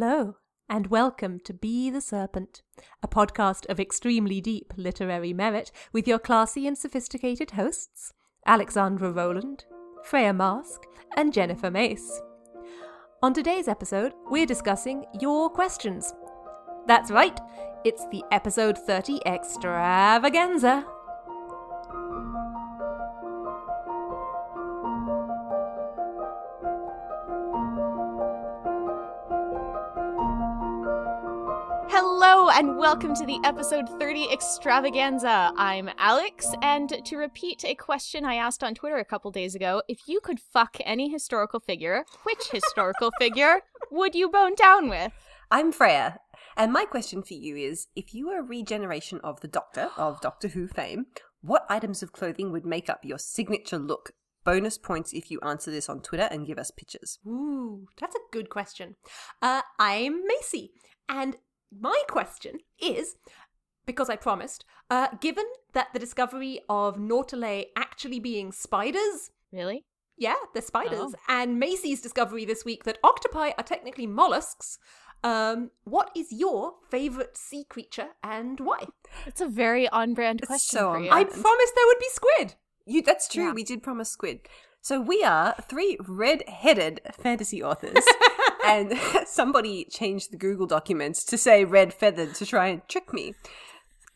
Hello, and welcome to Be the Serpent, a podcast of extremely deep literary merit with your classy and sophisticated hosts, Alexandra Rowland, Freya Marske, and Jennifer Mace. On today's episode, we're discussing your questions. That's right, it's the episode 30 extravaganza. And welcome to the episode 30 extravaganza. I'm Alex, and to repeat a question I asked on Twitter a couple days ago, if you could fuck any historical figure, which historical figure would you bone down with? I'm Freya, and my question for you is if you were a regeneration of the Doctor of Doctor Who fame, what items of clothing would make up your signature look? Bonus points if you answer this on Twitter and give us pictures. Ooh, that's a good question. Uh, I'm Macy, and my question is because I promised, uh, given that the discovery of Nautile actually being spiders, Really? yeah, they're spiders, Oh. and Macy's discovery this week that octopi are technically mollusks, um, what is your favorite sea creature and why? It's a very on brand question so for on you. I brand. promised there would be squid. You, that's true. Yeah. We did promise squid. So we are three red-headed fantasy authors, and somebody changed the Google documents to say red-feathered to try and trick me.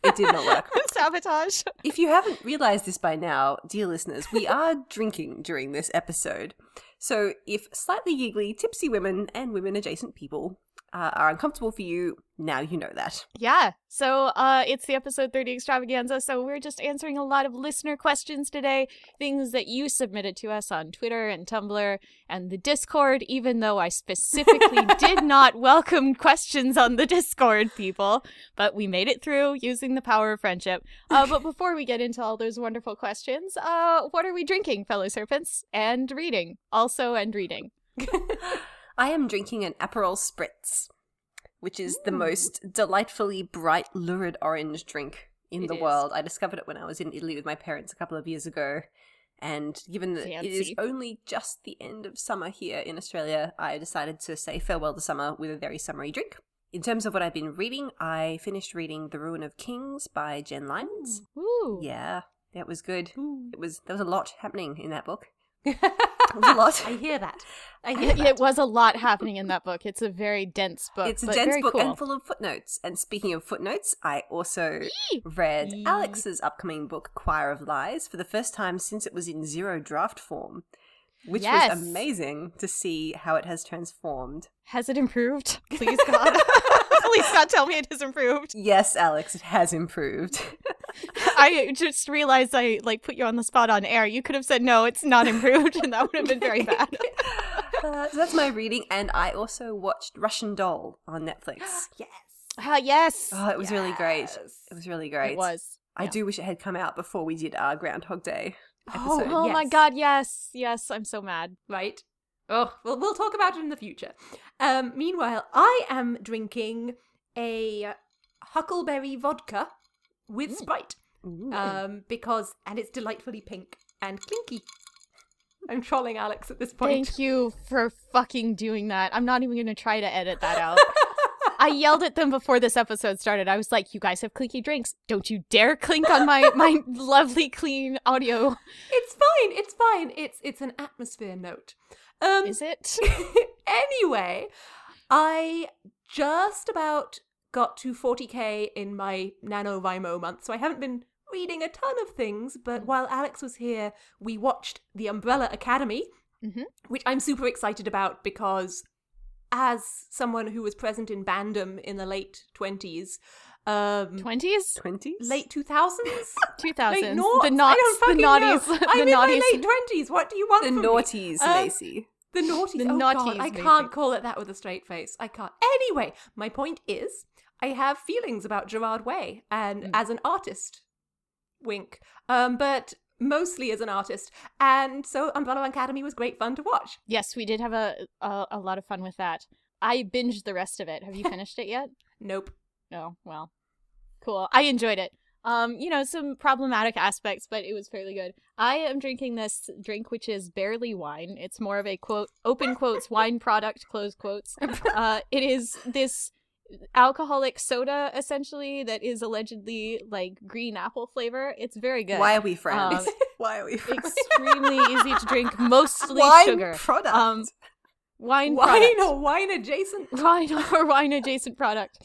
It did not work. Sabotage. If you haven't realized this by now, dear listeners, we are drinking during this episode. So if slightly giggly, tipsy women and women adjacent people uh, are uncomfortable for you, now you know that. Yeah. So uh it's the episode 30 extravaganza. So we're just answering a lot of listener questions today, things that you submitted to us on Twitter and Tumblr and the Discord, even though I specifically did not welcome questions on the Discord, people. But we made it through using the power of friendship. Uh, but before we get into all those wonderful questions, uh what are we drinking, fellow serpents? And reading. Also and reading. I am drinking an Aperol Spritz, which is the most delightfully bright, lurid orange drink in It the is. world. I discovered it when I was in Italy with my parents a couple of years ago. And given that it is only just the end of summer here in Australia, I decided to say farewell to summer with a very summery drink. In terms of what I've been reading, I finished reading The Ruin of Kings by Jenn Lyons. Ooh. Yeah, that was good. Ooh. It was there was a lot happening in that book. It a lot. I hear that. I hear Yeah, that. it was a lot happening in that book. It's a very dense book. it's a dense book cool. and full of footnotes. And speaking of footnotes, I also Yee! read Yee. Alex's upcoming book, Choir of Lies, for the first time since it was in zero draft form, which Yes. was amazing to see how it has transformed. Has it improved? Please God. Please God tell me it has improved. Yes, Alex, it has improved. I just realized I like put you on the spot on air. You could have said no, it's not improved, and that would have been very bad. Uh, so that's my reading, and I also watched Russian Doll on Netflix. yes. Ah, yes. Oh, it was really great. It was really great. It was. I yeah. do wish it had come out before we did our Groundhog Day Oh, episode. Oh my Yes. God, yes. Yes, I'm so mad. right? Oh, well, we'll talk about it in the future. Um, meanwhile, I am drinking a huckleberry vodka with Sprite Ooh. um, because, and it's delightfully pink and clinky. I'm trolling Alex at this point. Thank you for fucking doing that. I'm not even going to try to edit that out. I yelled at them before this episode started. I was like, "You guys have clinky drinks. Don't you dare clink on my my lovely clean audio." It's fine. It's fine. It's it's an atmosphere note. Um, Is it? anyway, I just about got to 40k in my NaNoWriMo month, so I haven't been reading a ton of things, but while Alex was here, we watched The Umbrella Academy, Mhm. which I'm super excited about because as someone who was present in Bandom in the late 20s, um, Twenties, 20s late 2000s? two Late thousands. noughts? The I the fucking know. naughties, I'm the in my late 20s. What do you want the from me? naughties, Um, The naughties. The oh naughties, God, I can't call it that with a straight face. I can't. Anyway, my point is, I have feelings about Gerard Way, and Mm. as an artist, wink. Um, but mostly as an artist, and so Umbrella Academy was great fun to watch. Yes, we did have a, a a lot of fun with that. I binged the rest of it. Have you finished it yet? Nope. No. Well, cool. I enjoyed it. Um, you know, some problematic aspects, but it was fairly good. I am drinking this drink, which is barely wine. It's more of a quote, open quotes, wine product, close quotes. Uh, it is this alcoholic soda, essentially, that is allegedly like green apple flavor. It's very good. Why are we friends? Um, Why are we friends? Extremely easy to drink, mostly Wine sugar. product. Um, wine, Wine product. or wine adjacent? wine or wine adjacent product.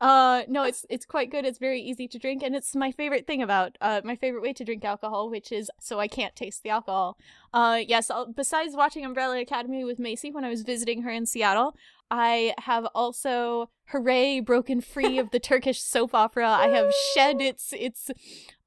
Uh no, it's it's quite good. It's very easy to drink and it's my favorite thing about uh my favorite way to drink alcohol, which is so I can't taste the alcohol. Uh yes, i besides watching Umbrella Academy with Macy when I was visiting her in Seattle, I have also hooray broken free of the Turkish soap opera. I have shed its its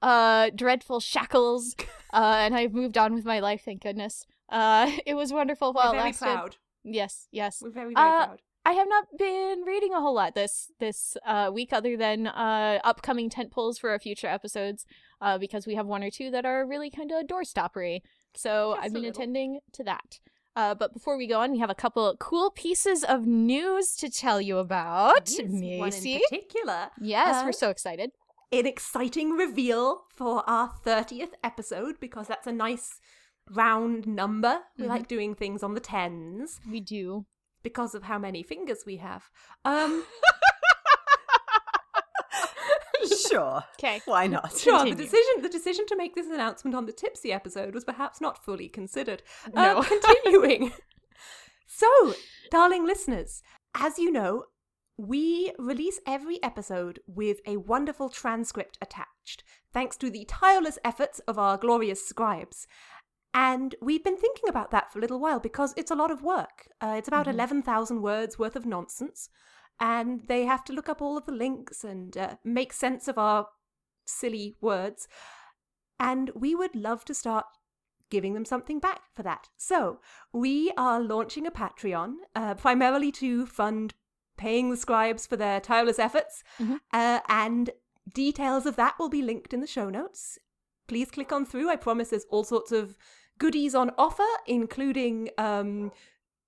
uh dreadful shackles uh and I've moved on with my life, thank goodness. Uh it was wonderful while it lasted. proud. Yes, yes. We're very, very Uh, proud. I have not been reading a whole lot this this uh, week, other than uh, upcoming tent poles for our future episodes, uh, because we have one or two that are really kind of doorstoppery. So Just I've been attending to that. Uh, but before we go on, we have a couple cool pieces of news to tell you about. Yes, one in particular. yes, Uh, we're so excited. an exciting reveal for our 30th episode because that's a nice round number. We Mhm. like doing things on the tens We do. because of how many fingers we have. Um, sure. Okay. Why not? sure, the decision the decision to make this announcement on the Tipsy episode was perhaps not fully considered. No. Uh, continuing. so, darling listeners, as you know, we release every episode with a wonderful transcript attached, thanks to the tireless efforts of our glorious scribes. And we've been thinking about that for a little while because it's a lot of work. Uh, it's about Mhm. 11,000 words worth of nonsense. And they have to look up all of the links and uh, make sense of our silly words. And we would love to start giving them something back for that. So we are launching a Patreon, uh, primarily to fund paying the scribes for their tireless efforts. Mhm. Uh, and details of that will be linked in the show notes. Please click on through. I promise there's all sorts of goodies on offer, including um,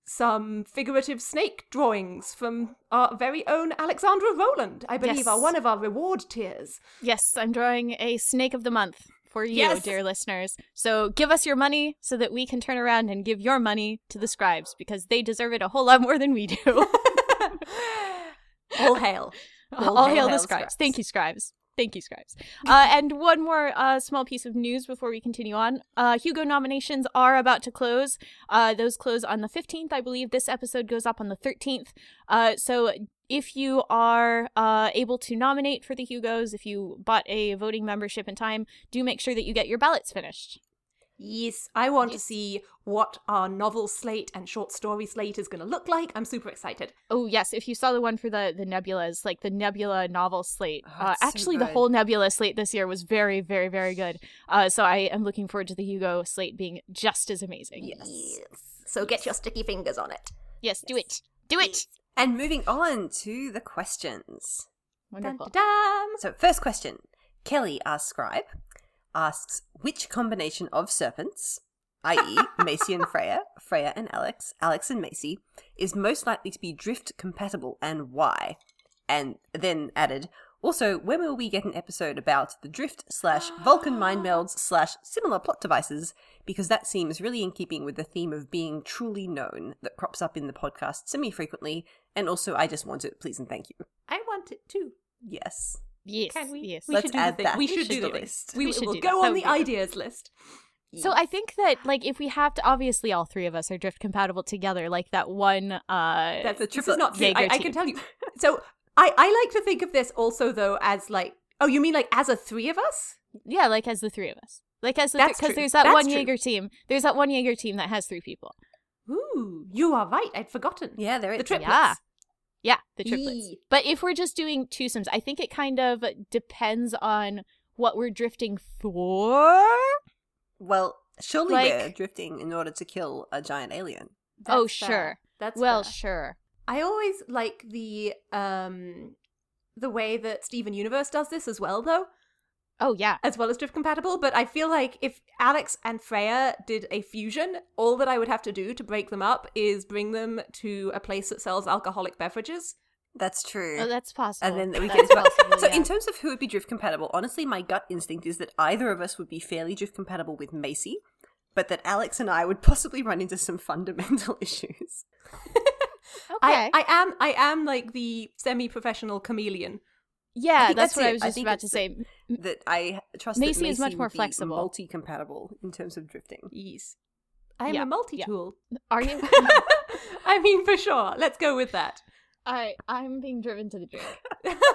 some figurative snake drawings from our very own Alexandra Rowland, I believe, Yes. are one of our reward tiers. Yes, I'm drawing a snake of the month for you, Yes. dear listeners. So give us your money so that we can turn around and give your money to the scribes because they deserve it a whole lot more than we do. All hail. All, All hail, hail the scribes. scribes. Thank you, scribes. Thank you, scribes. Uh, and one more uh, small piece of news before we continue on. Uh, Hugo nominations are about to close. Uh, those close on the 15th, I believe. This episode goes up on the 13th. Uh, so if you are uh, able to nominate for the Hugos, if you bought a voting membership in time, do make sure that you get your ballots finished. Yes, I want to see what our novel slate and short story slate is going to look like. I'm super excited. Oh yes, if you saw the one for the the nebulas, like the Nebula novel slate, Oh, uh, it's so actually the whole Nebula slate this year was very, very, very good. Uh, so I am looking forward to the Hugo slate being just as amazing. Yes. So get your sticky fingers on it. Yes, do it, do it. And moving on to the questions. Dun, Wonderful. dun, dun. So, first question Kelly, our scribe, asks which combination of serpents, i.e., Macy and Freya, Freya and Alex, Alex and Macy, is most likely to be drift compatible and why? And then added, also, when will we get an episode about the drift slash Vulcan mind melds slash similar plot devices? Because that seems really in keeping with the theme of being truly known that crops up in the podcast semi frequently. And also, I just want it, please and thank you. I want it too. Yes. Yes, Can we? yes. We Let's should do add the thing. that We to should do the the thing. list. We, We should will do go that. on That the would be good. ideas list. So I think that like if we have to, obviously all three of us are drift compatible together. Like that one. uh That's the this is not true. I, I can tell you. So I, I like to think of this also though as like oh you mean like as a three of us? Yeah, like as the three of us. Like as the That's because true. there's that That's one true. Jaeger team. There's that one Jaeger team that has three people. Ooh, you are right. I'd forgotten. Yeah, there the it triplets. Yeah. Yeah, the triplets. Yee. But if we're just doing twosomes, I think it kind of depends on what we're drifting for. Well, surely Like- we're drifting in order to kill a giant alien. Oh, That's fair. sure. That's well, fair. sure. I always like the um the way that Steven Universe does this as well though, Oh yeah. as well as drift compatible, but I feel like if Alex and Freya did a fusion, all that I would have to do to break them up is bring them to a place that sells alcoholic beverages That's true. Oh, that's possible. and then we get to possible, so yeah. in terms of who would be drift compatible honestly my gut instinct is that either of us would be fairly drift compatible with macy but that alex and i would possibly run into some fundamental issues okay. I, I am I am like the semi-professional chameleon. Yeah, that's, that's what it. I was just think about to say. that i trust Macy that is much Macy more would be flexible. multi-compatible in terms of drifting Yes. I am Yeah, a multi-tool. Are you? I mean, for sure. Let's go with that. I I'm being driven to the drink.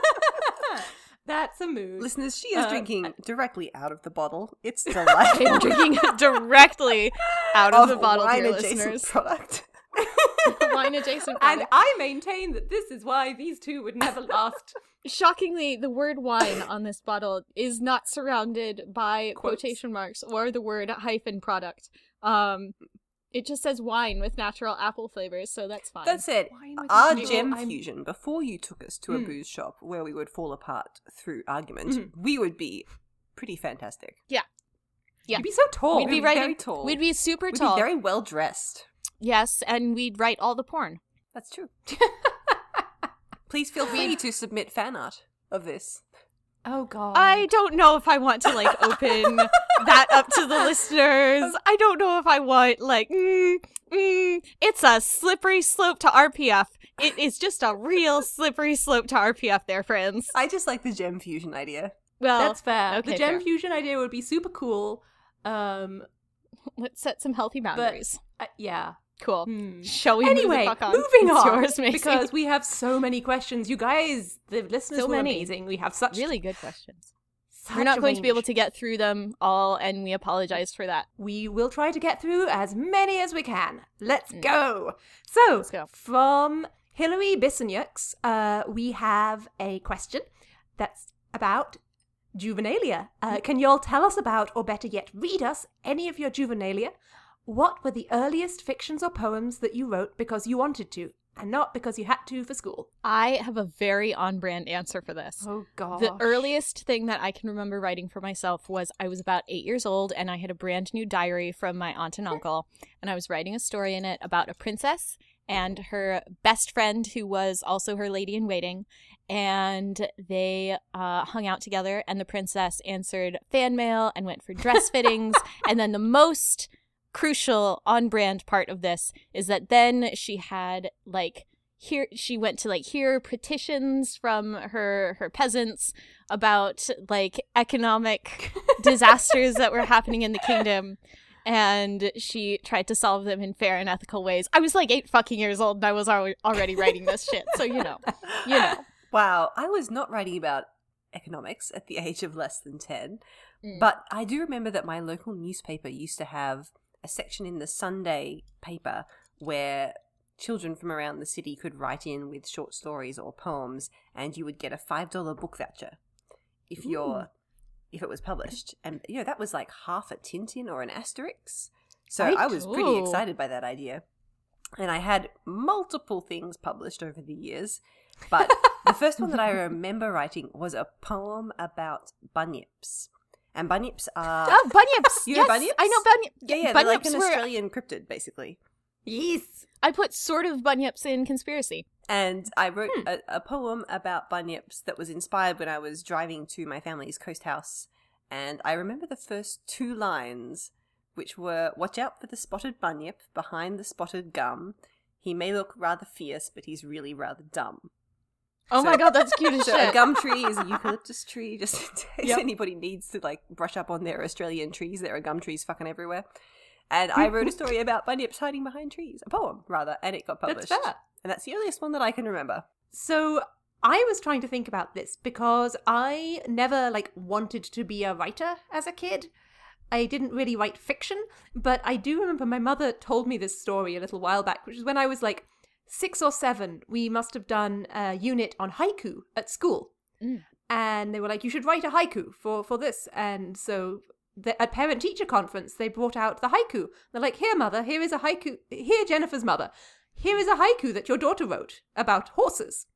That's a mood. listeners she is Uh, drinking directly out of the bottle it's delightful I'm drinking directly out of, the bottle, wine dear adjacent listeners. product Wine adjacent. and. I maintain that this is why these two would never last. Shockingly, the word wine on this bottle is not surrounded by Quotes. quotation marks or the word hyphen product. Um, it just says wine with natural apple flavors, so that's fine. That's it. Wine with our gem I'm- fusion, before you took us to a Mm. booze shop where we would fall apart through argument, Mhm. we would be pretty fantastic. Yeah. You'd be so tall. We'd be We'd be writing. very tall. We'd be super We'd tall. be very well dressed. Yes, and we'd write all the porn. That's true. Please feel free to submit fan art of this. Oh god. I don't know if I want to like open that up to the listeners. I don't know if I want like mm, mm, it's a slippery slope to RPF. It is just a real slippery slope to RPF there, friends. I just like the gem fusion idea. Well, That's fair. okay, the gem fair. fusion idea would be super cool. Um, let's set some healthy boundaries. uh, yeah. Cool. Hmm. Shall we move Anyway, fuck on? moving on yours, because we have so many questions. You guys, the listeners So were many. amazing. We have such really good questions. such We're not going to be able to get through them all, and we apologize for that. We will try to get through as many as we can. Let's Mm. go. So, Let's go. from Hilary Bissonyux, uh, we have a question that's about juvenilia. Uh, Mm. can y'all tell us about, or better yet, read us any of your juvenilia? What were the earliest fictions or poems that you wrote because you wanted to, and not because you had to for school? I have a very on brand answer for this. Oh, God. The earliest thing that I can remember writing for myself was I was about eight years old and I had a brand new diary from my aunt and uncle. And I was writing a story in it about a princess and her best friend, who was also her lady in waiting. And they uh, hung out together, and the princess answered fan mail and went for dress fittings. and then the most crucial on brand part of this is that then she had like here she went to like hear petitions from her her peasants about like economic disasters that were happening in the kingdom and she tried to solve them in fair and ethical ways. I was like 8 fucking years old and I was al- already writing this shit. So you know. You know. Wow, I was not writing about economics at the age of less than 10, Mm. but I do remember that my local newspaper used to have a section in the Sunday paper where children from around the city could write in with short stories or poems and you would get a $5 book voucher if you're if it was published. And you know that was like half a tintin or an asterix so Right. i was pretty excited by that idea. And i had multiple things published over the years but the first one that i remember writing was a poem about bunyips and bunyips are Oh, bunyips. You know yes, bunyips? I know bunyips. yeah yeah they're like bunyips an were australian cryptid basically Yes. I put sort of bunyips in conspiracy. And I wrote Hmm. a, a poem about bunyips that was inspired when I was driving to my family's coast house. And I remember the first two lines, which were Watch out for the spotted bunyip behind the spotted gum. He may look rather fierce, but he's really rather dumb. Oh So- my god, that's cute as So a gum tree is a eucalyptus tree, just in case Yep. anybody needs to like brush up on their Australian trees. There are gum trees fucking everywhere. And I wrote a story about bunyips hiding behind trees, a poem rather, and it got published. That's fair. And that's the earliest one that I can remember. So I was trying to think about this because I never like wanted to be a writer as a kid. I didn't really write fiction, but I do remember my mother told me this story a little while back, which is when I was like six or seven. We must have done a unit on haiku at school, Mm. and they were like, "You should write a haiku for for this." And so the, at parent teacher conference, they brought out the haiku. They're like, "Here, mother, here is a haiku. Here, Jennifer's mother. Here is a haiku that your daughter wrote about horses."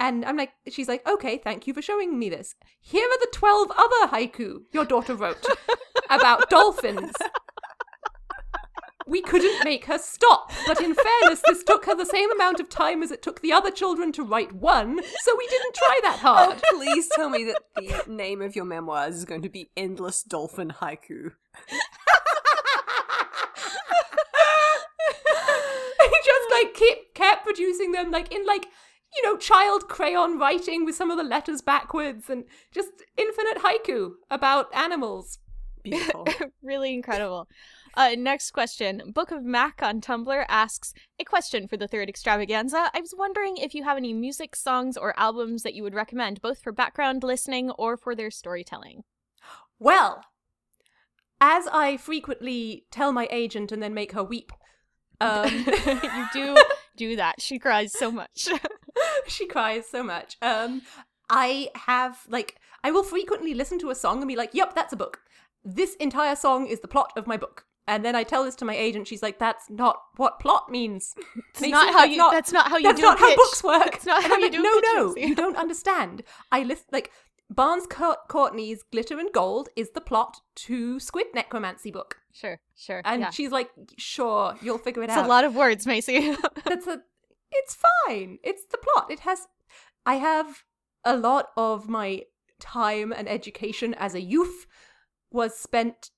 And I'm like, she's like, okay, thank you for showing me this. Here are the 12 other haiku your daughter wrote about dolphins. We couldn't make her stop. But in fairness, this took her the same amount of time as it took the other children to write one, so we didn't try that Oh, hard. please tell me that the name of your memoirs is going to be Endless Dolphin Haiku. he just like kept kept producing them like in like you know child crayon writing with some of the letters backwards and just infinite haiku about animals. Beautiful. really incredible. Uh, next question. Book of Mac on Tumblr asks a question for the third extravaganza. I was wondering if you have any music, songs, or albums that you would recommend, both for background listening or for their storytelling. Well, as I frequently tell my agent and then make her weep, um, you do do that. She cries so much. she cries so much. Um, I have like I will frequently listen to a song and be like, "Yep, that's a book. This entire song is the plot of my book." And then I tell this to my agent. She's like, "That's not what plot means. It's not how you. that's not how you that's do not how books work. That's not how you like, do No, no, you don't understand. I list like Barns Courtney's Glitter and Gold is the plot to Squid Necromancy book, Sure, sure. and yeah. she's like, "Sure, you'll figure it it's out." It's a lot of words, Macy. That's a. It's fine. It's the plot. It has. I have a lot of my time and education as a youth was spent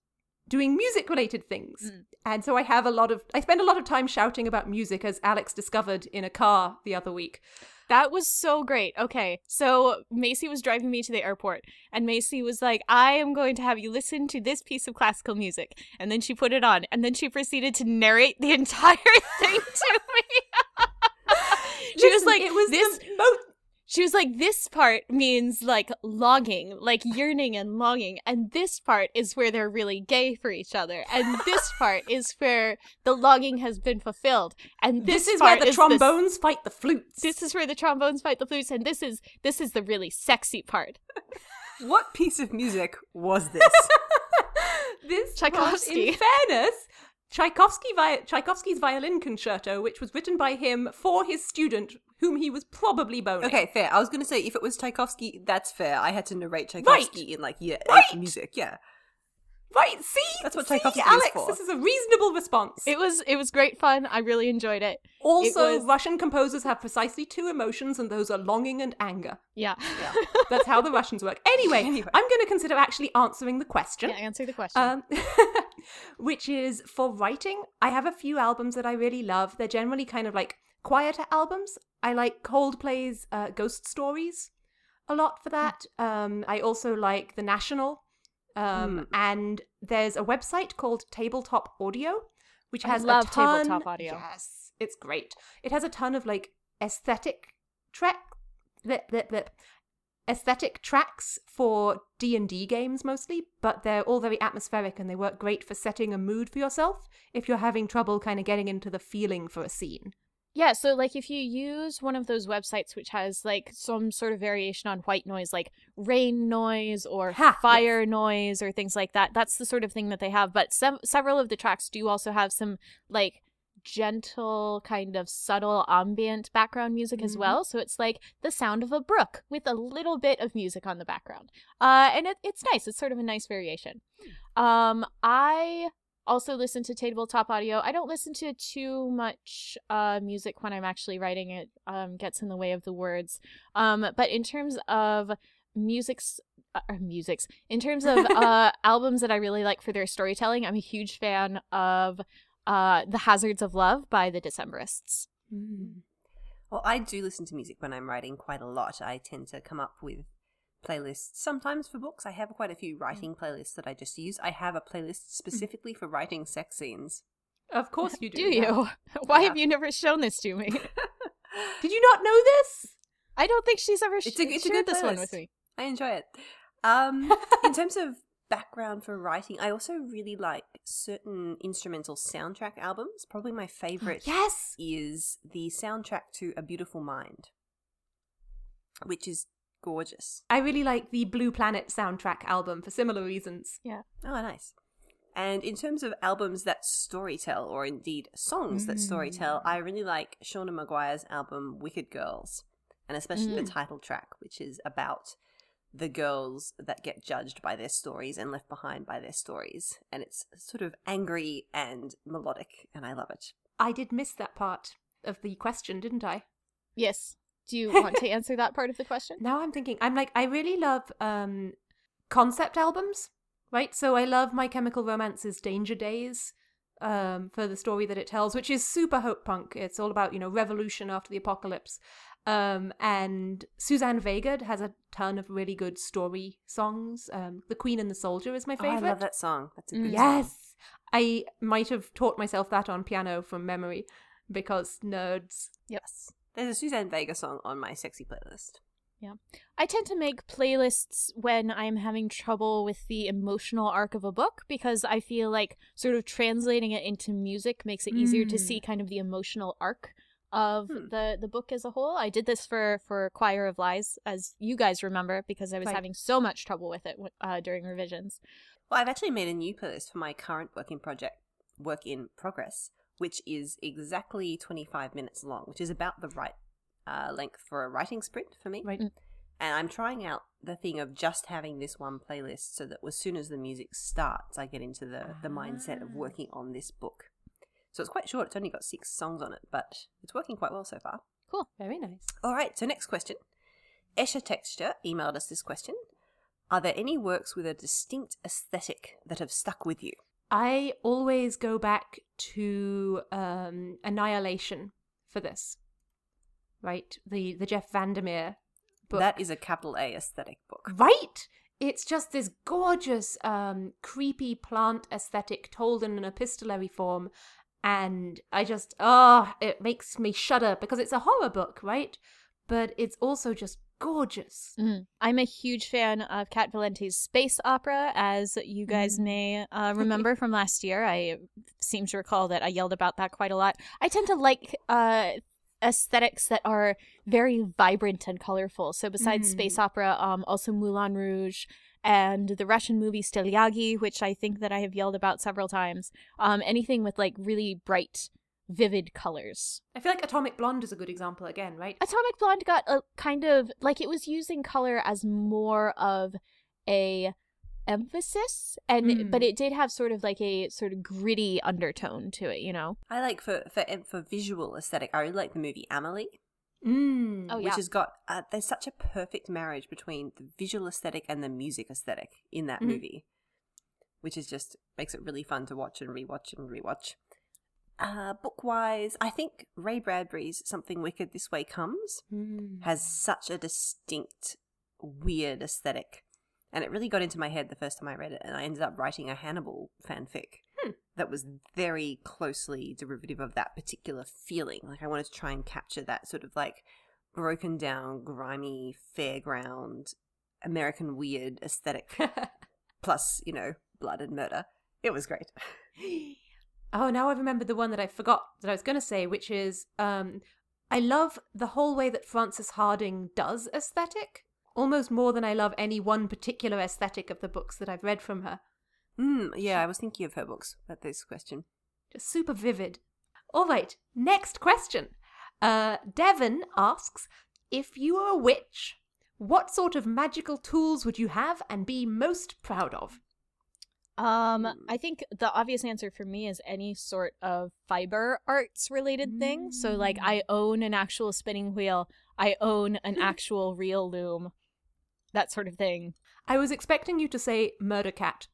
doing music related things. Mm. And so I have a lot of I spend a lot of time shouting about music as Alex discovered in a car the other week. That was so great. Okay, so Macy was driving me to the airport, and Macy was like, I am going to have you listen to this piece of classical music. And then she put it on, and then she proceeded to narrate the entire thing to me. she was like, it was this. the mo- She was like, this part means like longing, like yearning and longing. And this part is where they're really gay for each other. And this part is where the longing has been fulfilled. And this, this, is where the is trombones fight the flutes. this is where the trombones fight the flutes, and this is this is the really sexy part. what piece of music was this? this was, Tchaikovsky. in fairness, Tchaikovsky vi- Tchaikovsky's violin concerto, which was written by him for his student, whom he was probably boning. okay, fair. I was going to say if it was Tchaikovsky, that's fair. I had to narrate Tchaikovsky in like yeah, Right. music. Yeah. right. See, That's what see, Tchaikovsky is Alex. for. This is a reasonable response. It was it was great fun. I really enjoyed it. also, was- Russian composers have precisely two emotions, and those are longing and anger. Yeah. That's how the Russians work. Anyway, Anyway. I'm going to consider actually answering the question. yeah. Answer the question. Um, which is for writing. I have a few albums that I really love. They're generally kind of like quieter albums. I like Coldplay's uh, Ghost Stories a lot for that. Um, I also like The National. Um, And there's a website called Tabletop Audio, which I has love a ton, Tabletop Audio. Yes, it's great. It has a ton of like aesthetic track, blip, blip, blip, aesthetic tracks for D&D games mostly, but they're all very atmospheric and they work great for setting a mood for yourself if you're having trouble kind of getting into the feeling for a scene. Yeah. So like if you use one of those websites which has like some sort of variation on white noise, like rain noise or Ha, fire noise or things like that, that's the sort of thing that they have. But sev- several of the tracks do also have some like gentle kind of subtle ambient background music as Mhm. well so it's like the sound of a brook with a little bit of music on the background uh and it, it's nice it's sort of a nice variation um i also listen to tabletop audio. I don't listen to too much uh music when i'm actually writing it um gets in the way of the words. Um but in terms of music's uh, or music's in terms of uh albums that i really like for their storytelling i'm a huge fan of uh the hazards of love by the decemberists. Well, I do listen to music when I'm writing quite a lot. I tend to come up with playlists sometimes for books. I have quite a few writing playlists that I just use. I have a playlist specifically for writing sex scenes. Of course you do. do you why Yeah. have you never shown this to me Did you not know this? i don't think she's ever It's sh- a- it's a shared good this one with me I enjoy it. Um, in terms of background for writing, I also really like certain instrumental soundtrack albums. Probably my favorite Yes. is the soundtrack to A Beautiful Mind, which is gorgeous. I really like the Blue Planet soundtrack album for similar reasons. Yeah. Oh, nice. And in terms of albums that storytell, or indeed songs that storytell, mm. I really like Seanan McGuire's album Wicked Girls, and especially the mm. title track, which is about the girls that get judged by their stories and left behind by their stories. And it's sort of angry and melodic, and I love it. I did miss that part of the question, didn't I? Yes. Do you want to answer that part of the question? Now I'm thinking, I'm like, I really love um, concept albums, right? So I love My Chemical Romance's Danger Days um, for the story that it tells, which is super hope punk. It's all about, you know, revolution after the apocalypse. Um, and Suzanne Vega has a ton of really good story songs. Um, the Queen and the Soldier is my Oh, favorite. I love that song. That's a good song. Yes. I might have taught myself that on piano from memory because nerds. Yes. There's a Suzanne Vega song on my sexy playlist. Yeah. I tend to make playlists when I'm having trouble with the emotional arc of a book because I feel like sort of translating it into music makes it easier to Mm. see kind of the emotional arc of Hmm. the the book as a whole. I did this for for Choir of Lies as you guys remember because I was Right. having so much trouble with it uh, during revisions. Well, I've actually made a new playlist for my current working project, Work in Progress, which is exactly 25 minutes long, which is about the right uh, length for a writing sprint for me. Right. Mm. And I'm trying out the thing of just having this one playlist so that as soon as the music starts, I get into the, the mindset of Ah. working on this book. So it's quite short. It's only got six songs on it, but it's working quite well so far. Cool. Very nice. All right, so next question. Escher Texture emailed us this question. Are there any works with a distinct aesthetic that have stuck with you? I always go back to um, Annihilation for this. Right? The the Jeff Vandermeer book. That is a capital A aesthetic book. Right? It's just this gorgeous, um, creepy plant aesthetic told in an epistolary form. And I just, oh, it makes me shudder because it's a horror book, right? But it's also just gorgeous. Mhm. I'm a huge fan of Cat Valente's space opera, as you guys Mm. may uh, remember from last year. I seem to recall that I yelled about that quite a lot. I tend to like uh, aesthetics that are very vibrant and colorful. So besides Mm. space opera, um, also Moulin Rouge and the Russian movie Stilyagi, which I think that I have yelled about several times. Um, anything with like really bright, vivid colors. I feel like Atomic Blonde is a good example again, right? Atomic Blonde got a kind of like it was using color as more of a emphasis and Mm. but it did have sort of like a sort of gritty undertone to it, you know. I like for for for visual aesthetic. I really like the movie Amelie, Mm. Oh, which yeah. has got uh, there's such a perfect marriage between the visual aesthetic and the music aesthetic in that Mhm. movie, which is just makes it really fun to watch and rewatch and rewatch. Uh, book wise, I think Ray Bradbury's Something Wicked This Way Comes Mm. has such a distinct, weird aesthetic. And it really got into my head the first time I read it, and I ended up writing a Hannibal fanfic Hmm. that was very closely derivative of that particular feeling. Like, I wanted to try and capture that sort of like broken down, grimy, fairground, American weird aesthetic, plus, you know, blood and murder. It was great. oh, now I remember the one that I forgot that I was going to say, which is um, I love the whole way that Frances Hardinge does aesthetic, almost more than I love any one particular aesthetic of the books that I've read from her. Mm, yeah, I was thinking of her books at this question. Just super vivid. All right, next question. Uh, Devon asks If you were a witch, what sort of magical tools would you have and be most proud of? Um Hmm. I think the obvious answer for me is any sort of fiber arts related thing. So like I own an actual spinning wheel, I own an actual real loom. That sort of thing. I was expecting you to say murder cat.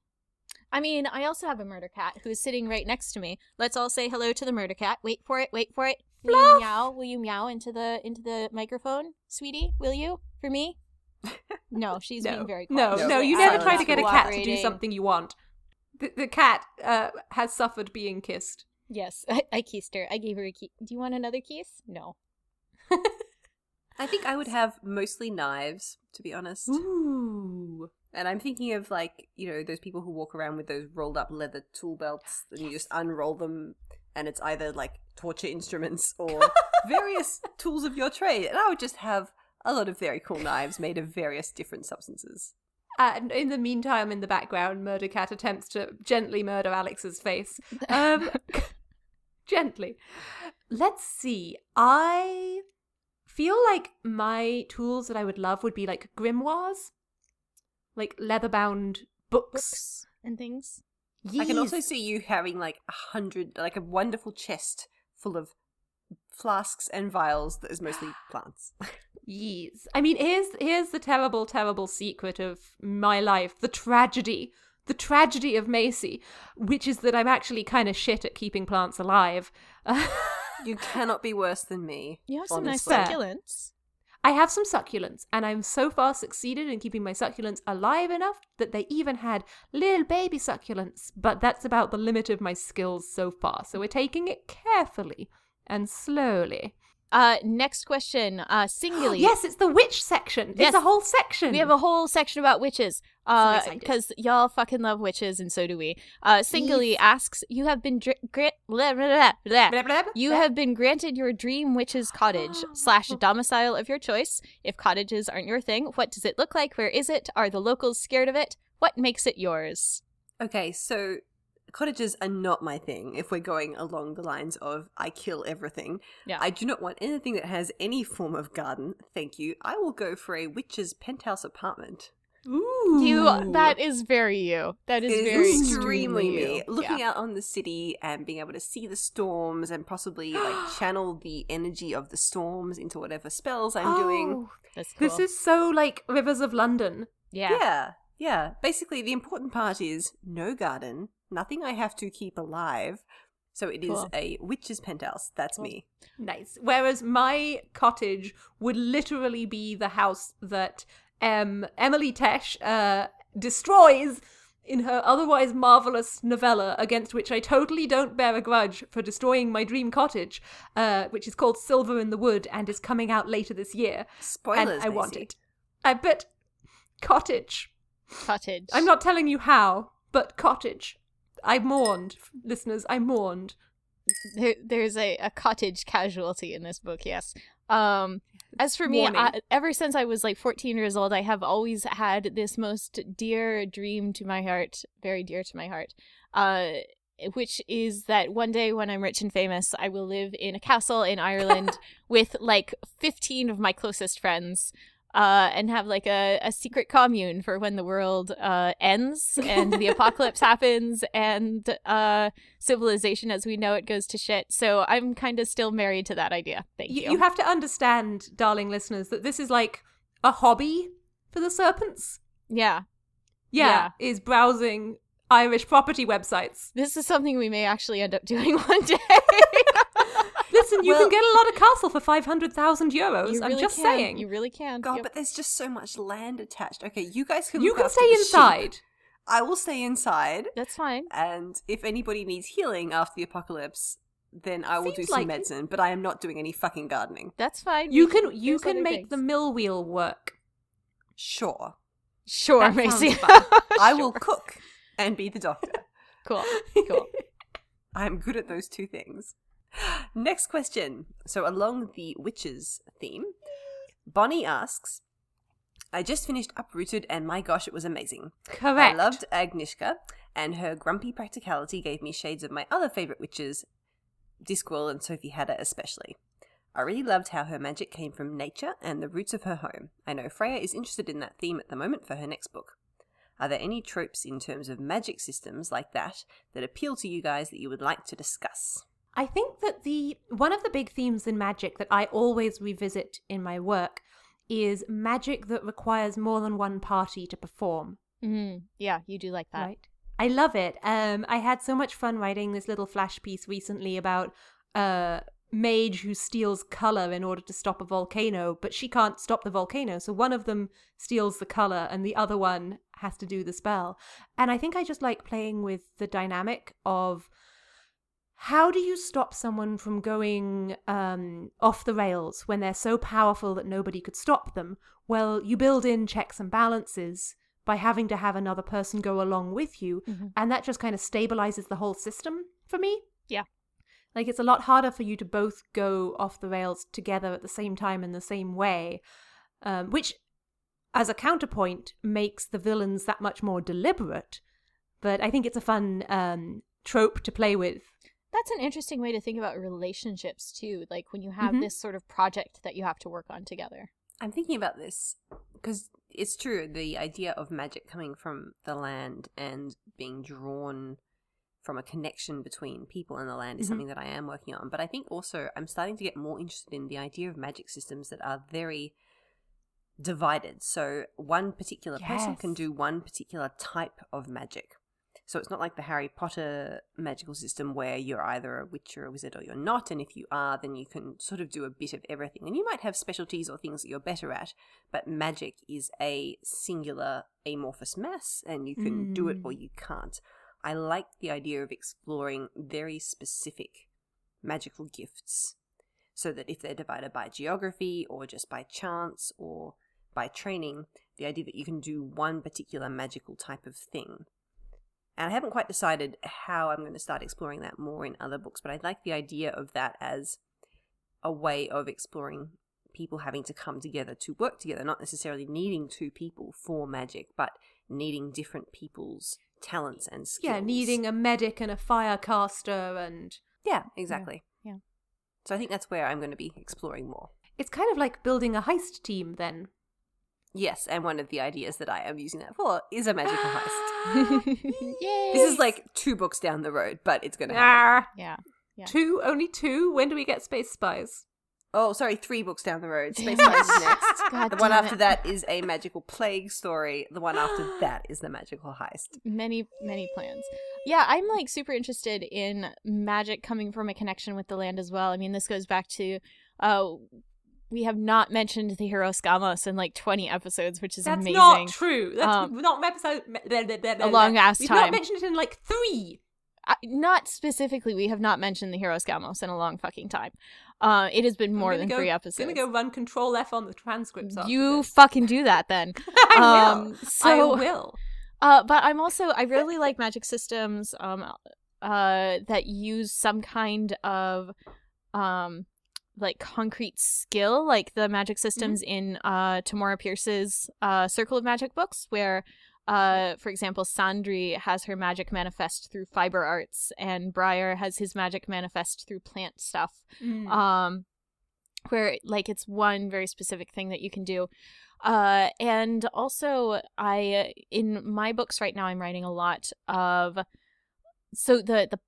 I mean, I also have a murder cat who's sitting right next to me. Let's all say hello to the murder cat. Wait for it. Wait for it. Will you meow? Will you meow into the into the microphone, sweetie? Will you for me? No, she's no, being very no, quiet. no, She's you never try to get a cat to do something you want. The, the cat uh, has suffered being kissed. Yes, I, I kissed her. I gave her a kiss. Do you want another kiss? No. I think I would have mostly knives, to be honest. Ooh. And I'm thinking of like, you know, those people who walk around with those rolled up leather tool belts and you just unroll them and it's either like torture instruments or various tools of your trade. And I would just have a lot of very cool knives made of various different substances. And in the meantime, in the background, Murder Cat attempts to gently murder Alex's face. Um, gently. Let's see. I feel like my tools that I would love would be like grimoires. like leather bound books. Books and things. I can also see you having like a hundred, like a wonderful chest full of flasks and vials that is mostly plants. Yes. I mean, here's here's the terrible, terrible secret of my life, the tragedy, the tragedy of Macy, which is that I'm actually kind of shit at keeping plants alive. you cannot be worse than me. You have some honestly. nice succulents. I have some succulents, and I'm so far succeeded in keeping my succulents alive enough that they even had little baby succulents. But that's about the limit of my skills so far. So we're taking it carefully and slowly. Uh, next question. Uh, singly. Yes, it's the witch section. Yes. It's a whole section. We have a whole section about witches. Uh, because y'all fucking love witches, and so do we. Uh, Singly Yes. asks, "You have been dr- gra-. Blah, blah, blah, You have been granted your dream witch's cottage slash domicile of your choice. If cottages aren't your thing, what does it look like? Where is it? Are the locals scared of it? What makes it yours? Okay, so cottages are not my thing if we're going along the lines of I kill everything. Yeah. I do not want anything that has any form of garden. Thank you. I will go for a witch's penthouse apartment. Ooh. You that is very you. That is very extremely me. Looking Yeah. out on the city and being able to see the storms and possibly like channel the energy of the storms into whatever spells I'm doing. Oh, That's cool. This is so like Rivers of London. yeah. Yeah, yeah. Basically, the important part is no garden, nothing I have to keep alive. So it is Cool. a witch's penthouse. That's Cool. me. Nice. Whereas my cottage would literally be the house that um, Emily Tesh uh, destroys in her otherwise marvelous novella, against which I totally don't bear a grudge for destroying my dream cottage, uh, which is called Silver in the Wood and is coming out later this year. Spoilers. and I want Macy. it. I but cottage. Cottage. I'm not telling you how, but cottage. I mourned, listeners. I mourned. there, there's a, a cottage casualty in this book yes um as for me I, ever since i was like 14 years old i have always had this most dear dream to my heart very dear to my heart uh which is that one day when i'm rich and famous i will live in a castle in ireland with like 15 of my closest friends uh, and have like a, a secret commune for when the world uh, ends and the apocalypse happens and uh, civilization as we know it goes to shit. So I'm kind of still married to that idea. Thank you. You, you have to understand, darling listeners, that this is like a hobby for the serpents. yeah. Yeah, is browsing Irish property websites. This is something we may actually end up doing one day. Listen, you Well- can get a lot of castle for five hundred thousand euros. you I'm just can. saying. You really can. God, Yep. but there's just so much land attached. Okay, you guys can. You look can after stay the sheep. inside. I will stay inside, That's fine. and if anybody needs healing after the apocalypse, then I will do some like- medicine. But I am not doing any fucking gardening. That's fine. You We can you can other make the mill wheel work. Sure, Sure, That Macy. sounds. I will cook and be the doctor. cool. Cool. I'm good at those two things. Next question. So, along the witches theme, Bonnie asks I just finished Uprooted, and my gosh, it was amazing. Correct. I loved Agnieszka, and her grumpy practicality gave me shades of my other favourite witches, Discworld and Sophie Hatter especially. I really loved how her magic came from nature and the roots of her home. I know Freya is interested in that theme at the moment for her next book. Are there any tropes in terms of magic systems like that that appeal to you guys that you would like to discuss? I think that the one of the big themes in magic that I always revisit in my work is magic that requires more than one party to perform. Mm, yeah, you do like that. Right. I love it. Um, I had so much fun writing this little flash piece recently about a mage who steals color in order to stop a volcano, but she can't stop the volcano. So one of them steals the color, and the other one has to do the spell. And I think I just like playing with the dynamic of how do you stop someone from going um, off the rails when they're so powerful that nobody could stop them? Well, you build in checks and balances by having to have another person go along with you, Mhm. and that just kind of stabilizes the whole system for me. Yeah. Like it's a lot harder for you to both go off the rails together at the same time in the same way, um, which, as a counterpoint, makes the villains that much more deliberate. But I think it's a fun um, trope to play with. That's an interesting way to think about relationships too. Like when you have Mhm. this sort of project that you have to work on together. I'm thinking about this because it's true. The idea of magic coming from the land and being drawn from a connection between people and the land is Mhm. something that I am working on. But I think also I'm starting to get more interested in the idea of magic systems that are very divided. So one particular person can do one particular type of magic. So it's not like the Harry Potter magical system where you're either a witch or a wizard or you're not. And if you are, then you can sort of do a bit of everything. And you might have specialties or things that you're better at, but magic is a singular amorphous mass and you can do it or hmm. you can't. I like the idea of exploring very specific magical gifts so that if they're divided by geography or just by chance or by training, the idea that you can do one particular magical type of thing. And I haven't quite decided how I'm going to start exploring that more in other books, but I like the idea of that as a way of exploring people having to come together to work together, not necessarily needing two people for magic, but needing different people's talents and skills. Yeah, needing a medic and a firecaster, and Yeah, exactly. Yeah. So I think that's where I'm going to be exploring more. it's kind of like building a heist team. Then Yes, and one of the ideas that I am using that for is a magical heist. Yay! This is like two books down the road, but it's going to happen. ah, yeah. Yeah. two, only two. When do we get Space Spies? Oh, sorry, three books down the road. Space Damn Spice is next. God the one after it. that is a magical plague story. The one after that is the magical heist. many many plans yeah i'm like super interested in magic coming from a connection with the land as well i mean this goes back to uh we have not mentioned the hieros gamos in like 20 episodes which is That's amazing not true. That's Um, not episode. a long ass time. We've not mentioned it in like three. Uh, not specifically we have not mentioned the hieros gamos in a long fucking time uh it has been more than go- three I'm episodes gonna go run Control F on the transcripts. you fucking do that then I will. um so I will. Uh, but I'm also I really like magic systems um uh that use some kind of um like concrete skill like the magic systems in uh Tamora Pierce's uh Circle of Magic books where uh for example Sandry has her magic manifest through fiber arts and Briar has his magic manifest through plant stuff. Mm. um where like it's one very specific thing that you can do. Uh and also i in my books right now i'm writing a lot of so the the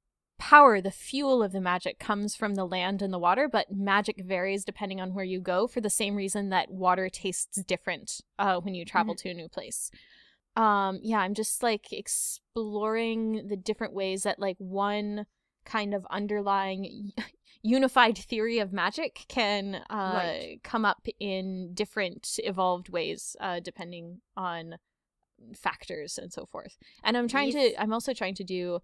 power the fuel of the magic comes from the land and the water but magic varies depending on where you go for the same reason that water tastes different uh when you travel to a new place um yeah i'm just like exploring the different ways that like one kind of underlying unified theory of magic can uh, Right. come up in different evolved ways uh, depending on factors and so forth and i'm trying Yes. to i'm also trying to do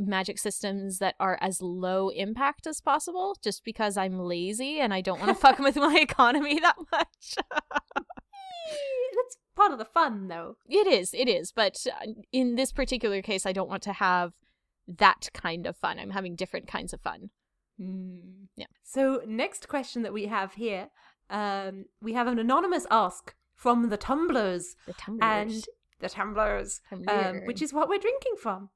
magic systems that are as low impact as possible just because i'm lazy and i don't want to fuck with my economy that much That's part of the fun, though. it is it is but uh, in this particular case i don't want to have that kind of fun i'm having different kinds of fun Mm. Yeah. So, next question that we have here, um, we have an anonymous ask from the tumblers the tumblers and the tumblers, um, which is what we're drinking from.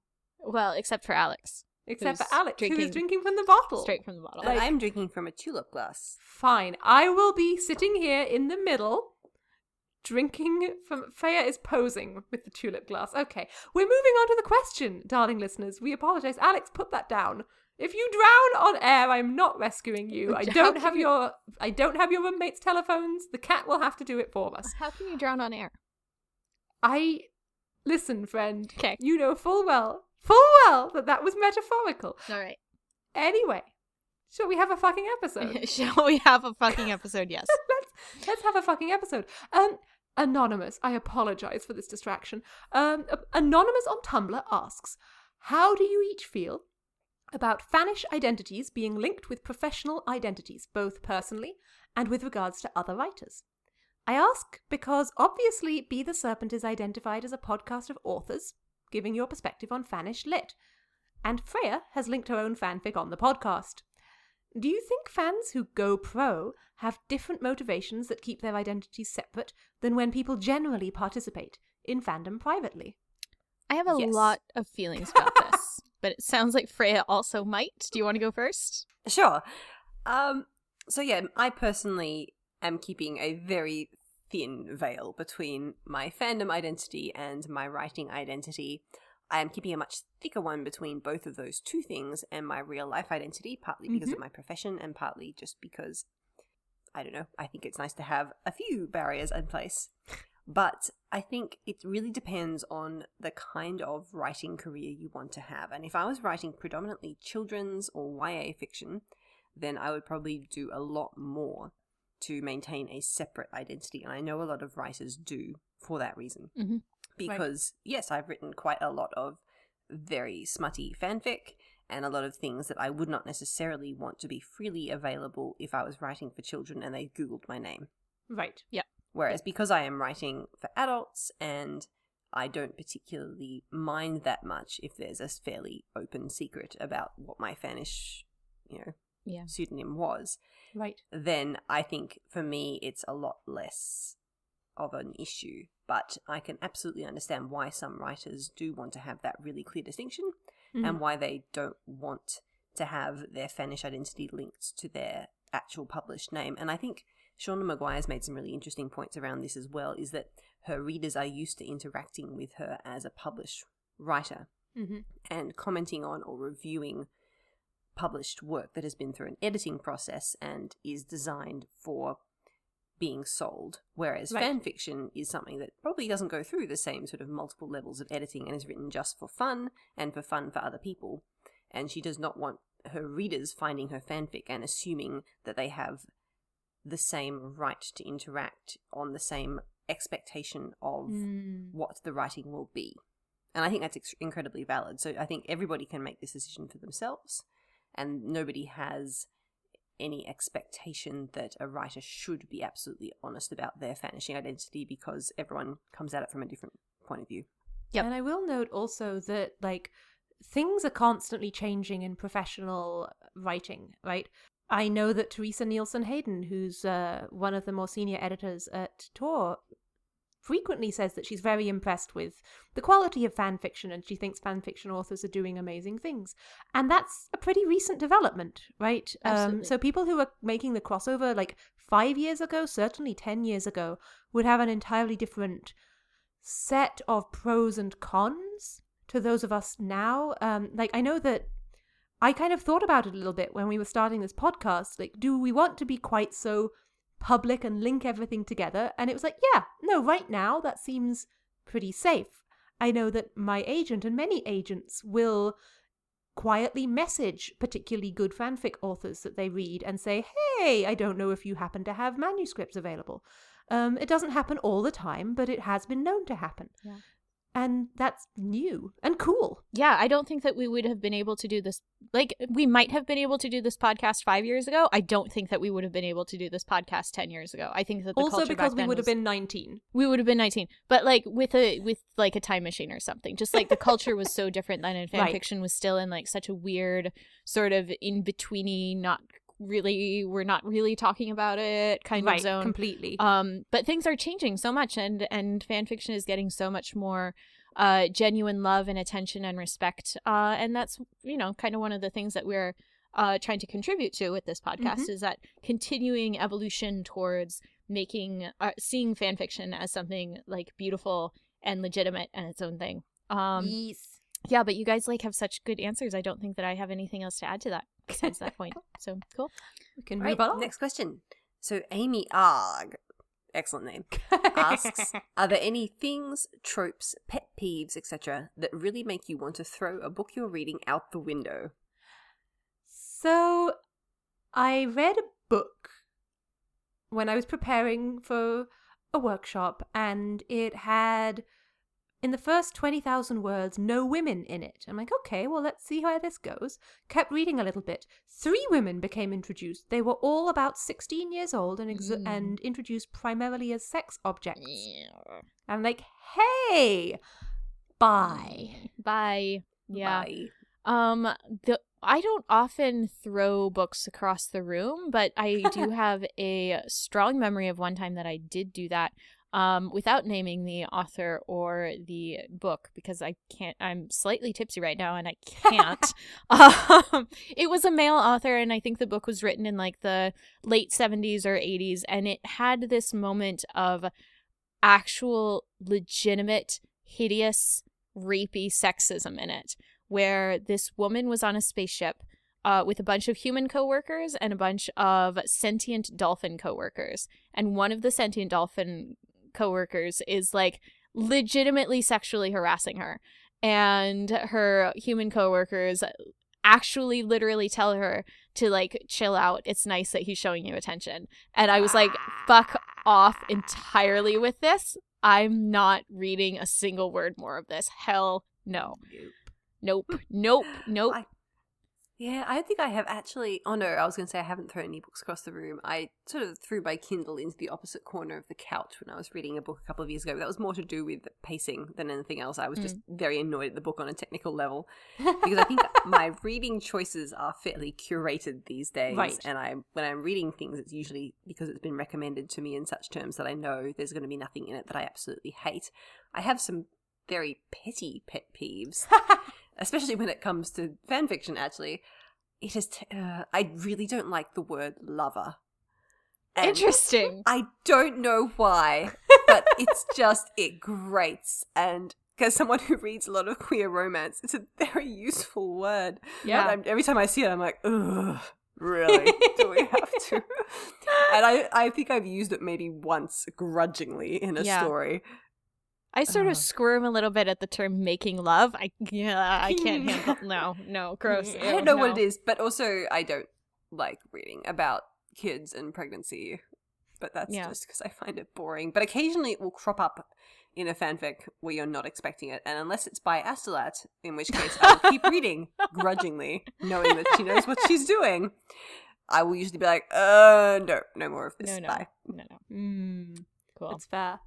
Well except for alex Except for Alex, who is drinking drinking from the bottle. straight from the bottle Like- I'm drinking from a tulip glass. Fine. I will be sitting here in the middle, drinking from. Freya is posing with the tulip glass. Okay, we're moving on to the question, darling listeners. We apologize. Alex, put that down. If you drown on air, I'm not rescuing you. I don't have your. I don't have your roommates' telephones. The cat will have to do it for us. how can you drown on air I listen, friend. 'Kay. You know full well, full well that that was metaphorical. all right Anyway, shall we have a fucking episode? shall we have a fucking episode yes let's let's have a fucking episode. Um, anonymous. I apologize for this distraction. Um, anonymous on Tumblr asks, "How do you each feel about Fannish identities being linked with professional identities, both personally and with regards to other writers?" I ask because obviously Be the Serpent is identified as a podcast of authors, giving your perspective on Fannish lit. And Freya has linked her own fanfic on the podcast. Do you think fans who go pro have different motivations that keep their identities separate than when people generally participate in fandom privately? i have a Yes. lot of feelings about this but it sounds like freya also might do you want to go first Sure. Um, so yeah, I personally am keeping a very thin veil between my fandom identity and my writing identity. I am keeping a much thicker one between both of those two things and my real life identity, partly because mm-hmm. of my profession and partly just because I don't know, I think it's nice to have a few barriers in place. But I think it really depends on the kind of writing career you want to have. And if I was writing predominantly children's or YA fiction, then I would probably do a lot more to maintain a separate identity. And I know a lot of writers do for that reason. Mhm. Because, yes, I've written quite a lot of very smutty fanfic and a lot of things that I would not necessarily want to be freely available if I was writing for children and they Googled my name. Right. Yeah. Whereas because I am writing for adults and I don't particularly mind that much if there's a fairly open secret about what my fannish, you know, Yeah. pseudonym was, Right. then I think for me it's a lot less of an issue. But I can absolutely understand why some writers do want to have that really clear distinction Mhm. and why they don't want to have their fannish identity linked to their actual published name. And I think Seanan McGuire's made some really interesting points around this as well, is that her readers are used to interacting with her as a published writer Mhm. and commenting on or reviewing published work that has been through an editing process and is designed for being sold. Whereas Right. fan fiction is something that probably doesn't go through the same sort of multiple levels of editing and is written just for fun and for fun for other people. And she does not want her readers finding her fanfic and assuming that they have the same right to interact on the same expectation of Mm. what the writing will be. And I think that's ex- incredibly valid. So I think everybody can make this decision for themselves, and nobody has any expectation that a writer should be absolutely honest about their vanishing identity because everyone comes at it from a different point of view. Yeah. And I will note also that like things are constantly changing in professional writing, right? I know that Teresa Nielsen Hayden, who's uh, one of the more senior editors at Tor, frequently says that she's very impressed with the quality of fan fiction and she thinks fan fiction authors are doing amazing things. And that's a pretty recent development, right? Um, so people who are making the crossover like five years ago, certainly 10 years ago, would have an entirely different set of pros and cons to those of us now. Um, like, I know that I kind of thought about it a little bit when we were starting this podcast. Like, do we want to be quite so public and link everything together? And it was like, yeah, no, right now that seems pretty safe. I know that my agent and many agents will quietly message particularly good fanfic authors that they read and say, hey, I don't know if you happen to have manuscripts available. Um, it doesn't happen all the time, but it has been known to happen. Yeah. And that's new and cool. Yeah, I don't think that we would have been able to do this. Like, we might have been able to do this podcast five years ago. I don't think that we would have been able to do this podcast ten years ago. I think that the also because we would have was- been 19. we would have been 19 but like with a with like a time machine or something just like the culture was so different then and fan Right. fiction was still in like such a weird sort of in betweeny not really we're not really talking about it kind right, of zone. completely. um but things are changing so much and and fan fiction is getting so much more uh genuine love and attention and respect uh and that's you know kind of one of the things that we're uh trying to contribute to with this podcast is that continuing evolution towards making uh, seeing fan fiction as something like beautiful and legitimate and its own thing. Um yes. yeah but you guys like have such good answers. I don't think that i have anything else to add to that besides that point so cool We can Right, move on. next question. So Amy Arg, excellent name, asks, are there any things, tropes, pet peeves, etc., that really make you want to throw a book you're reading out the window? So, I read a book when I was preparing for a workshop, and it had, in the first 20,000 words, no women in it. I'm like, okay, well, let's see how this goes. Kept reading a little bit. Three women became introduced. They were all about 16 years old and, ex- Mm. and introduced primarily as sex objects. I'm like, hey, bye. bye yeah Bye. Um, the I don't often throw books across the room, but I do have a strong memory of one time that I did do that. Um, without naming the author or the book because I can't. I'm slightly tipsy right now and I can't. um, it was a male author, and I think the book was written in like the late 70s or 80s, and it had this moment of actual, legitimate, hideous, rapey sexism in it, where this woman was on a spaceship. Uh, with a bunch of human coworkers and a bunch of sentient dolphin coworkers, and one of the sentient dolphin coworkers is like legitimately sexually harassing her. And her human coworkers actually literally tell her to like chill out. It's nice that he's showing you attention. And i was like fuck off entirely with this. I'm not reading a single word more of this. Hell no. Nope. Nope. Nope. I- Yeah, I think I have actually. Oh no, I was going to say I haven't thrown any books across the room. I sort of threw my Kindle into the opposite corner of the couch when I was reading a book a couple of years ago. That was more to do with pacing than anything else. I was just mm. very annoyed at the book on a technical level because I think my reading choices are fairly curated these days. Right. And I, when I'm reading things, it's usually because it's been recommended to me in such terms that I know there's going to be nothing in it that I absolutely hate. I have some very petty pet peeves especially when it comes to fan fiction actually it is t- uh, i really don't like the word lover. And interesting. I don't know why but it's just it grates. And as someone who reads a lot of queer romance it's a very useful word. Yeah. I'm, every time i see it i'm like ugh really? Do we have to? And i i think i've used it maybe once grudgingly in a Yeah. story I sort of squirm a little bit at the term making love. I yeah, I can't handle. No, no, gross. I don't know what it is, but also I don't like reading about kids and pregnancy. But that's Yeah. just because I find it boring. But occasionally it will crop up in a fanfic where you're not expecting it, and unless it's by Astolat, in which case I will keep reading grudgingly, knowing that she knows what she's doing. I will usually be like, "Uh, no, no more of this. No, no, Bye." no, no. Mm, cool. It's fair.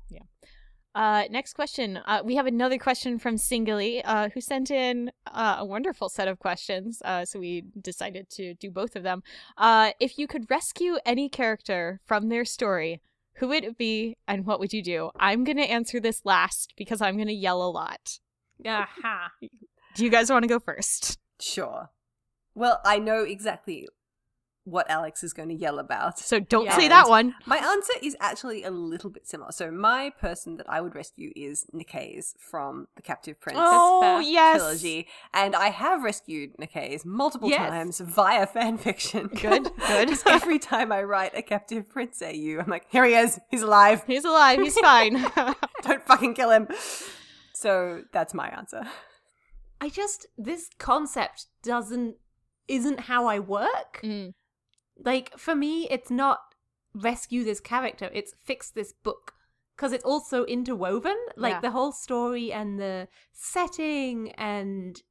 Uh, next question. Uh, we have another question from Singly, uh, who sent in uh, a wonderful set of questions. Uh, so we decided to do both of them. Uh, if you could rescue any character from their story, who would it be, and what would you do? I'm gonna answer this last because I'm gonna yell a lot. Aha. Do you guys want to go first? Sure. Well, I know exactly what Alex is going to yell about. So don't Yeah. say that one. My answer is actually a little bit similar. So my person that I would rescue is Nicaise from the Captive Prince Oh yes. trilogy, and I have rescued Nicaise multiple Yes. times via fanfiction. Good, good. Every time I write a Captive Prince AU, I'm like, here he is, he's alive. He's alive. He's fine. Don't fucking kill him. So that's my answer. I just this concept doesn't isn't how I work. Mm. Like for me, it's not rescue this character; it's fix this book because it's also interwoven. Like Yeah. the whole story and the setting, and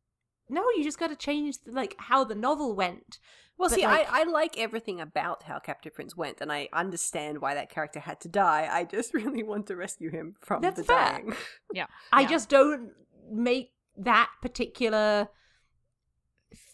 no, you just got to change like how the novel went. Well, But, see, like- I, I like everything about how Captive Prince went, and I understand why that character had to die. I just really want to rescue him from That's the fair. dying. I Yeah. I just don't make that particular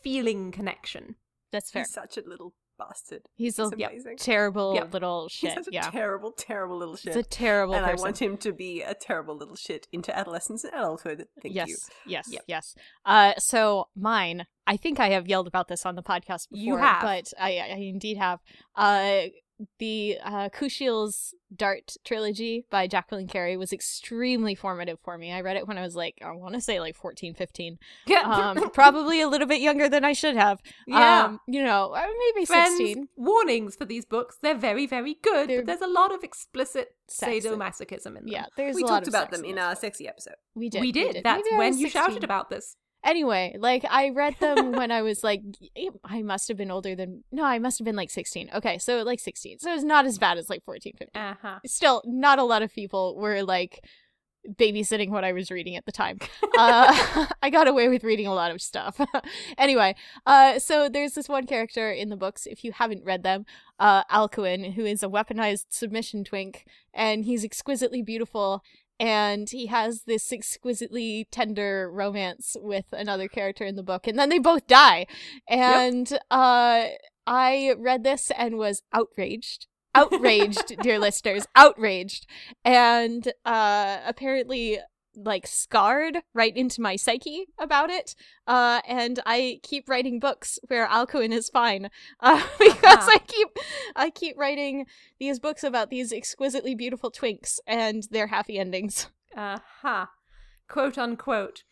feeling connection. That's fair. He's such a little bastard. He's a He's Yep. terrible Yep. little He's shit. such a Yeah. terrible, terrible little shit. It's a terrible and person. I want him to be a terrible little shit into adolescence and adulthood. Thank yes, you. yes, Yep. yes. Uh, so mine. I think I have yelled about this on the podcast before. You have. but I, I indeed have. Uh, the uh, Kushiel's Dart trilogy by Jacqueline Carey was extremely formative for me. I read it when I was like, I want to say like 14, 15. Um, probably a little bit younger than I should have. Yeah. Um, you know, uh, maybe Friends, 16. warnings for these books. They're very, very good, They're but there's a lot of explicit sadomasochism in them. Yeah, there's we a lot talked about them in our sexy episode. We did. we did. That's Maybe I when you shouted about this. Anyway, like I read them when I was like, I must have been older than, no, I must have been like 16. Okay, so like 16. So it's not as bad as like 14, 15. Uh-huh. Still, not a lot of people were like babysitting what I was reading at the time. Uh, I got away with reading a lot of stuff. anyway, uh, so there's this one character in the books, if you haven't read them, uh, Alcuin, who is a weaponized submission twink, and he's exquisitely beautiful. And he has this exquisitely tender romance with another character in the book, and then they both die. And uh, I read this and was outraged outraged, dear listeners, outraged, and uh, apparently like scarred right into my psyche about it. Uh, and I keep writing books where Alcuin is fine uh, because Uh-huh. I keep I keep writing these books about these exquisitely beautiful twinks and their happy endings. Uh huh. Quote unquote.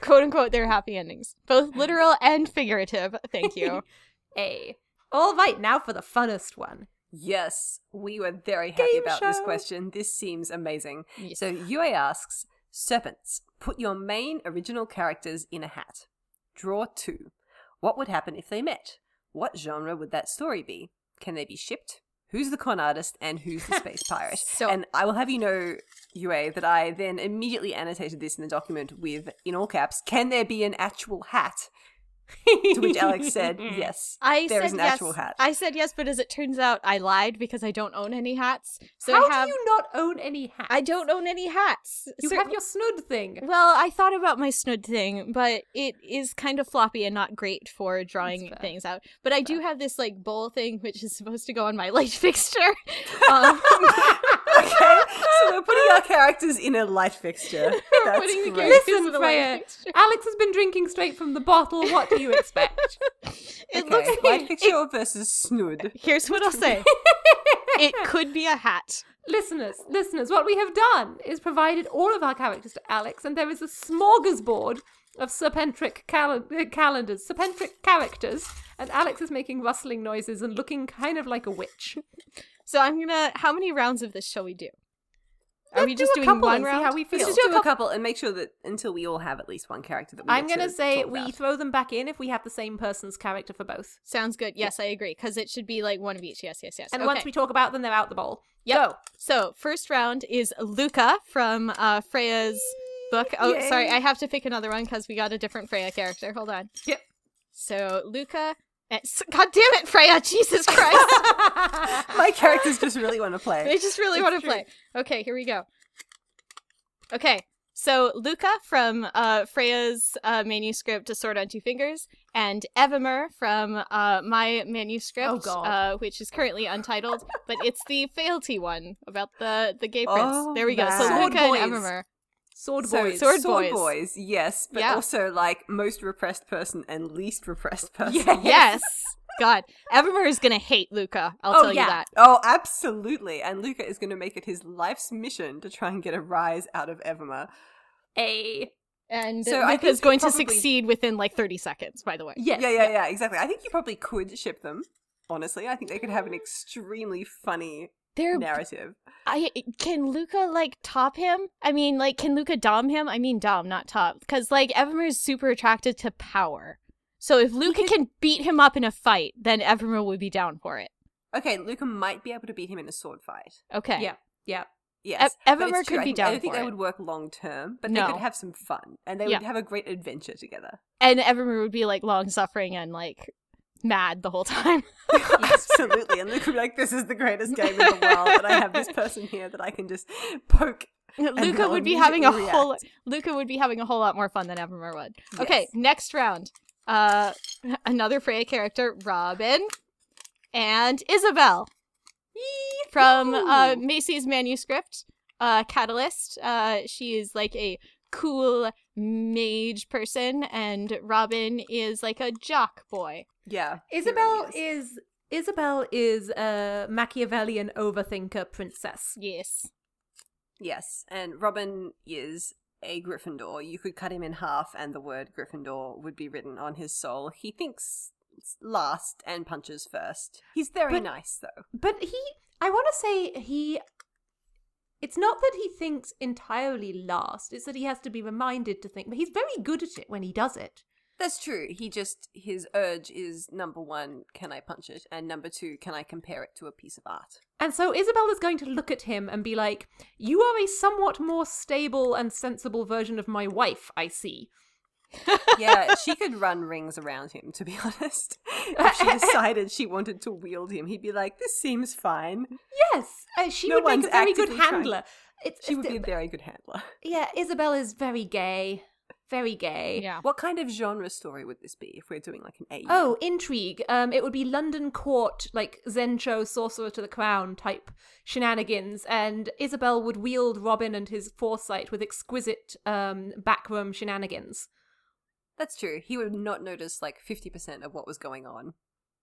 quote unquote their happy endings both literal and figurative thank you A. All right, now for the funnest one. Yes, we were very happy Game about this question. This seems amazing. Yes. So UA asks, Serpents, put your main original characters in a hat. Draw two. What would happen if they met? What genre would that story be? Can they be shipped? Who's the con artist and who's the space pirate? So- and I will have you know, UA, that I then immediately annotated this in the document with, in all caps, can there be an actual hat? To which Alex said, yes. i there said is an yes actual hat. i said yes but as it turns out i lied because i don't own any hats so How have do you not own any hats? i don't own any hats You Cer- have your snood thing. well i thought about my snood thing but it is kind of floppy and not great for drawing things out but i do have this like bowl thing which is supposed to go on my light fixture um, okay, so we're putting our characters in a light fixture. That's putting the great. characters Listen, in a light Freya, fixture. Alex has been drinking straight from the bottle. What do you expect? it okay, looks light fixture versus snood. here's what i'll say it could be a hat listeners, listeners, what we have done is provided all of our characters to Alex, and there is a smorgasbord of serpentric cal- uh, calendars, serpentric characters, and Alex is making rustling noises and looking kind of like a witch. So I'm gonna. How many rounds of this shall we do? Are Let's we do just a doing couple one and see round? how we feel. Let's just do a couple and make sure that until we all have at least one character that we I'm gonna to say talk we about. throw them back in if we have the same person's character for both. Sounds good. Yes, I agree. Because it should be like one of each. Yes, yes, yes. And okay. once we talk about them, they're out the bowl. Yep. Go. So first round is Luca from uh, Freya's book. Oh, Yay. sorry, I have to pick another one because we got a different Freya character. Hold on. Yep. So Luca. God damn it, Freya! Jesus Christ! My characters just really want to play. They just really It's want to true. play. Okay, here we go. Okay, so Luca from uh, Freya's uh, manuscript, A Sword on Two Fingers, and Evimer from uh, my manuscript, Oh, God. Uh, which is currently untitled, but it's the fealty one about the the gay prince. Oh, there we go. So man. Luca Sword and. Evimer. Sword So, boys. sword sword, boys. yes, but Yeah. also like most repressed person and least repressed person. Yes. Yes. God, Evimer is gonna hate Luca. I'll Oh, tell yeah. you that. Oh, absolutely. And Luca is going to make it his life's mission to try and get a rise out of Evema. A. And So I Luca's think you going to succeed within like thirty seconds. By the way. Yes. Yeah, yeah, yeah, exactly. I think you probably could ship them. Honestly, I think they could have an extremely funny They're narrative. I can Luca like top him? I mean, like, can Luca dom him? I mean, dom, not top, because like Evermer is super attracted to power. So if Luca can beat him up in a fight, then Evermer would be down for it. Okay, Luca might be able to beat him in a sword fight. Okay. Yeah. Yeah. Yes, Ev- but it's Evermer true. could be down I don't think they it. would work long term, but No. they could have some fun, and they Yeah. would have a great adventure together. And Evermer would be like long suffering and like mad the whole time. Absolutely, and Luca would be like, "This is the greatest game in the world, and I have this person here that I can just poke." Luca would be having a immediately whole. Luca would be having a whole lot more fun than Evermer would. Okay, next round. Uh another Freya character, Robin and Isabel. From uh Macy's manuscript, uh Catalyst. Uh she is like a cool mage person and Robin is like a jock boy. Yeah, Isabel really is. is Isabel is a Machiavellian overthinker princess. Yes. Yes, and Robin is a Gryffindor. You could cut him in half, and the word Gryffindor would be written on his soul. He thinks last and punches first. He's very But- nice, though. But he I want to say he it's not that he thinks entirely last, it's that he has to be reminded to think, but he's very good at it when he does it. That's true. He just his urge is number one, can I punch it? And number two, can I compare it to a piece of art? And so Isabel is going to look at him and be like, You are a somewhat more stable and sensible version of my wife, I see. Yeah, she could run rings around him, to be honest. if she decided she wanted to wield him, he'd be like, This seems fine. Yes, uh, she No would make a very good handler. It's, She would be a very good handler. yeah, Isabel is very gay, very gay. Yeah. What kind of genre story would this be if we're doing like an A? Oh, intrigue. Um, it would be London court, like Zen Cho, sorcerer to the crown type shenanigans, and Isabel would wield Robin and his foresight with exquisite um backroom shenanigans. that's true. He would not notice like fifty percent of what was going on.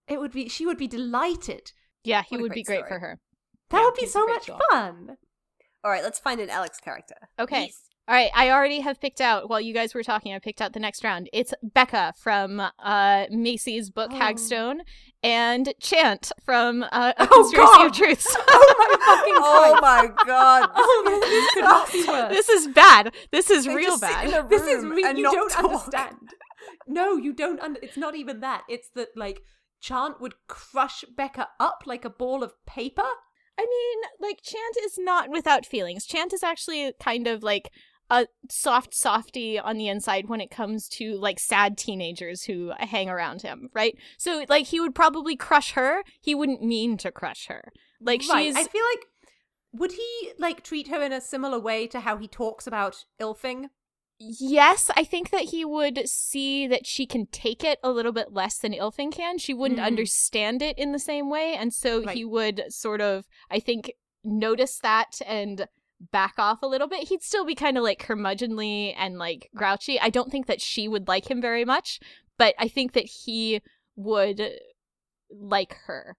It would be she would be delighted. Yeah, he What a would be great great story. for her. That Yeah, would be so much jewel. fun. All right, let's find an Alex character. Okay. Yes. All right, I already have picked out while you guys were talking. I picked out the next round. It's Becca from uh, Macy's book Oh. Hagstone and Chant from uh, A Oh, Conspiracy God. of Truths. Oh my fucking god! Oh my god! Oh, this could not be worse. this is bad. This is They real just sit bad. in a This is room re- and you not don't talk. understand. No, you don't. under it's not even that. It's that like Chant would crush Becca up like a ball of paper. I mean, like Chant is not without feelings. Chant is actually kind of like a soft softy on the inside when it comes to like sad teenagers who hang around him, right? So like he would probably crush her. He wouldn't mean to crush her. Like right. she's I feel like would he like treat her in a similar way to how he talks about Ylfing? Yes, I think that he would see that she can take it a little bit less than Ylfing can. She wouldn't Mhm. understand it in the same way, and so he would sort of, I think, notice that and back off a little bit. He'd still be kind of like curmudgeonly and like grouchy. I don't think that she would like him very much, but I think that he would like her.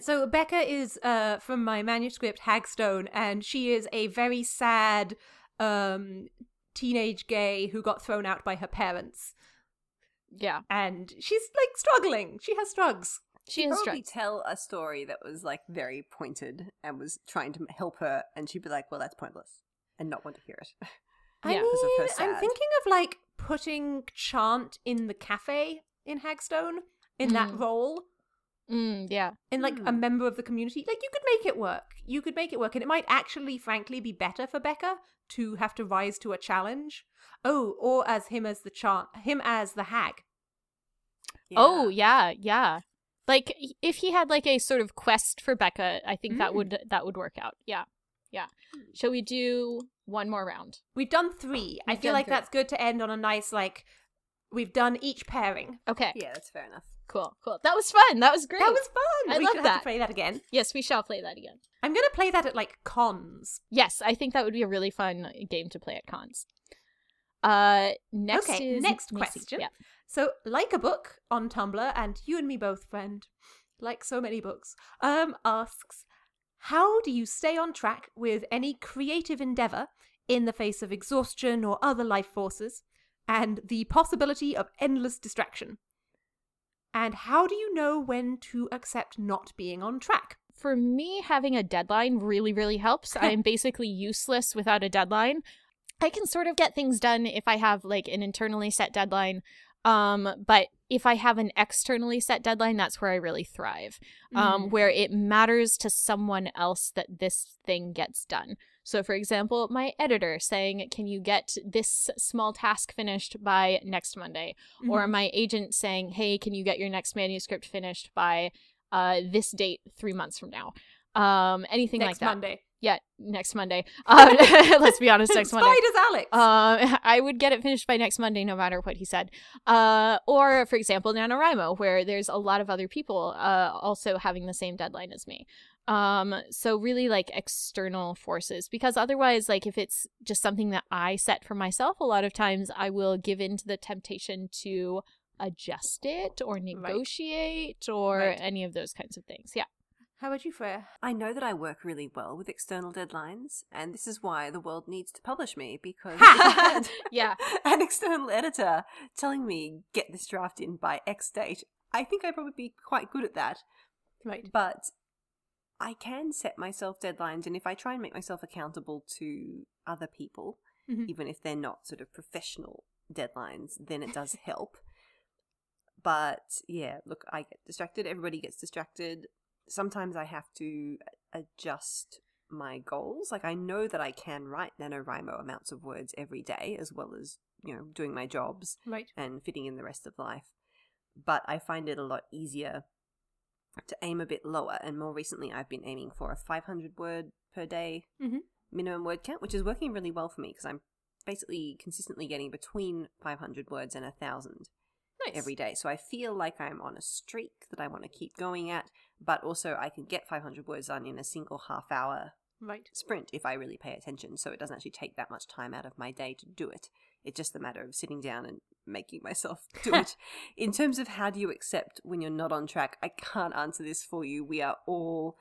So Becca is uh from my manuscript Hagstone, and she is a very sad um teenage gay who got thrown out by her parents. Yeah, And she's like struggling. She has strugs. She has Probably tell a story that was like very pointed and was trying to help her, and she'd be like, "Well, that's pointless," and not want to hear it. I Yeah. Because of her mean, I'm thinking of like putting Chant in the cafe in Hagstone in that Mm. role. Mm, yeah. in like a Hmm. member of the community like you could make it work you could make it work and it might actually frankly be better for becca to have to rise to a challenge oh or as him as the chant him as the hag Oh yeah, yeah. Like if he had like a sort of quest for Becca, I think that Mm. would that would work out. Yeah. Yeah. Shall we do one more round? we've done three i We've feel like three. that's good to end on a nice like we've done each pairing Okay. yeah, that's fair enough. Cool. Cool. That was fun. That was great. that was fun I we love should have that. to play that again Yes, we shall play that again. i'm gonna play that at like cons Yes, I think that would be a really fun game to play at cons. Uh next Okay, is next Macy. question. Yeah. So, like a book on Tumblr, and you and me both, friend, like so many books, um, asks, how do you stay on track with any creative endeavor in the face of exhaustion or other life forces, and the possibility of endless distraction? And how do you know when to accept not being on track? for me, having a deadline really, really helps. I am basically useless without a deadline. I can sort of get things done if I have like an internally set deadline. Um, but if I have an externally set deadline, that's where I really thrive. Um, Mm. where it matters to someone else that this thing gets done. So, for example, my editor saying, Can you get this small task finished by next Monday? Or Mhm. my agent saying, Hey, can you get your next manuscript finished by uh, this date three months from now? Um, anything next like that. Monday. Yeah, next Monday. Um, let's be honest, next Monday. Spiders, Alex. Uh, I would get it finished by next Monday, no matter what he said. Uh, or, for example, NaNoWriMo, where there's a lot of other people uh, also having the same deadline as me. Um, so really like external forces, because otherwise, like if it's just something that I set for myself, a lot of times I will give in to the temptation to adjust it or negotiate or Right. any of those kinds of things. Yeah. How about you, Freya? I know that I work really well with external deadlines, and this is why the world needs to publish me because if I had Yeah. an external editor telling me get this draft in by X date. I think I'd probably be quite good at that. Right. But I can set myself deadlines, and if I try and make myself accountable to other people, Mhm. even if they're not sort of professional deadlines, then it does help. But yeah, look, I get distracted. Everybody gets distracted. Sometimes I have to adjust my goals. Like I know that I can write NaNoWriMo amounts of words every day, as well as you know doing my jobs Right. and fitting in the rest of life. But I find it a lot easier to aim a bit lower. And more recently, I've been aiming for a 500 word per day Mhm. minimum word count, which is working really well for me because I'm basically consistently getting between 500 words and a thousand Nice. every day. So I feel like I'm on a streak that I want to keep going at, but also I can get 500 words done in a single half hour Right. sprint if I really pay attention. So it doesn't actually take that much time out of my day to do it. It's just a matter of sitting down and making myself do it. In terms of how do you accept when you're not on track, I can't answer this for you. We are all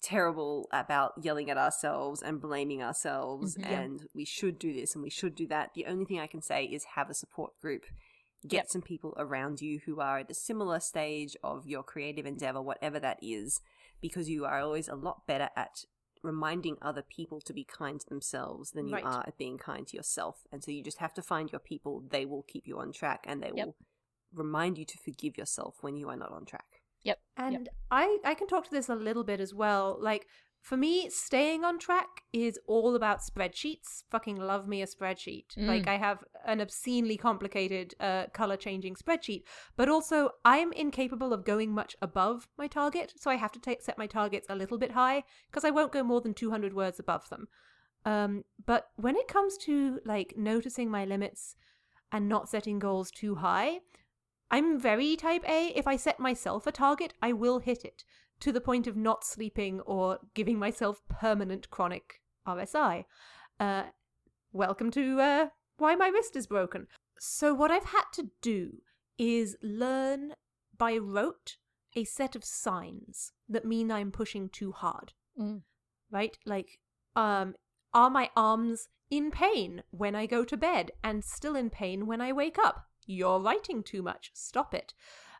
terrible about yelling at ourselves and blaming ourselves Mhm. Yeah. and we should do this and we should do that. The only thing I can say is have a support group. Get Yep. some people around you who are at a similar stage of your creative endeavor, whatever that is, because you are always a lot better at reminding other people to be kind to themselves than you Right. are at being kind to yourself. And so you just have to find your people. They will keep you on track and they Yep. will remind you to forgive yourself when you are not on track. Yep. And I, I can talk to this a little bit as well. Like, for me, staying on track is all about spreadsheets. Fucking love me a spreadsheet. Mm. Like, I have an obscenely complicated uh, color changing spreadsheet, but also I'm incapable of going much above my target. So I have to ta- set my targets a little bit high because I won't go more than 200 words above them. Um, but when it comes to like noticing my limits and not setting goals too high, I'm very type A. If I set myself a target, I will hit it to the point of not sleeping or giving myself permanent chronic RSI. Uh, welcome to uh, why my wrist is broken. So, what I've had to do is learn by rote a set of signs that mean I'm pushing too hard Mm. right? Like, um, are my arms in pain when I go to bed and still in pain when I wake up? You're writing too much. Stop it.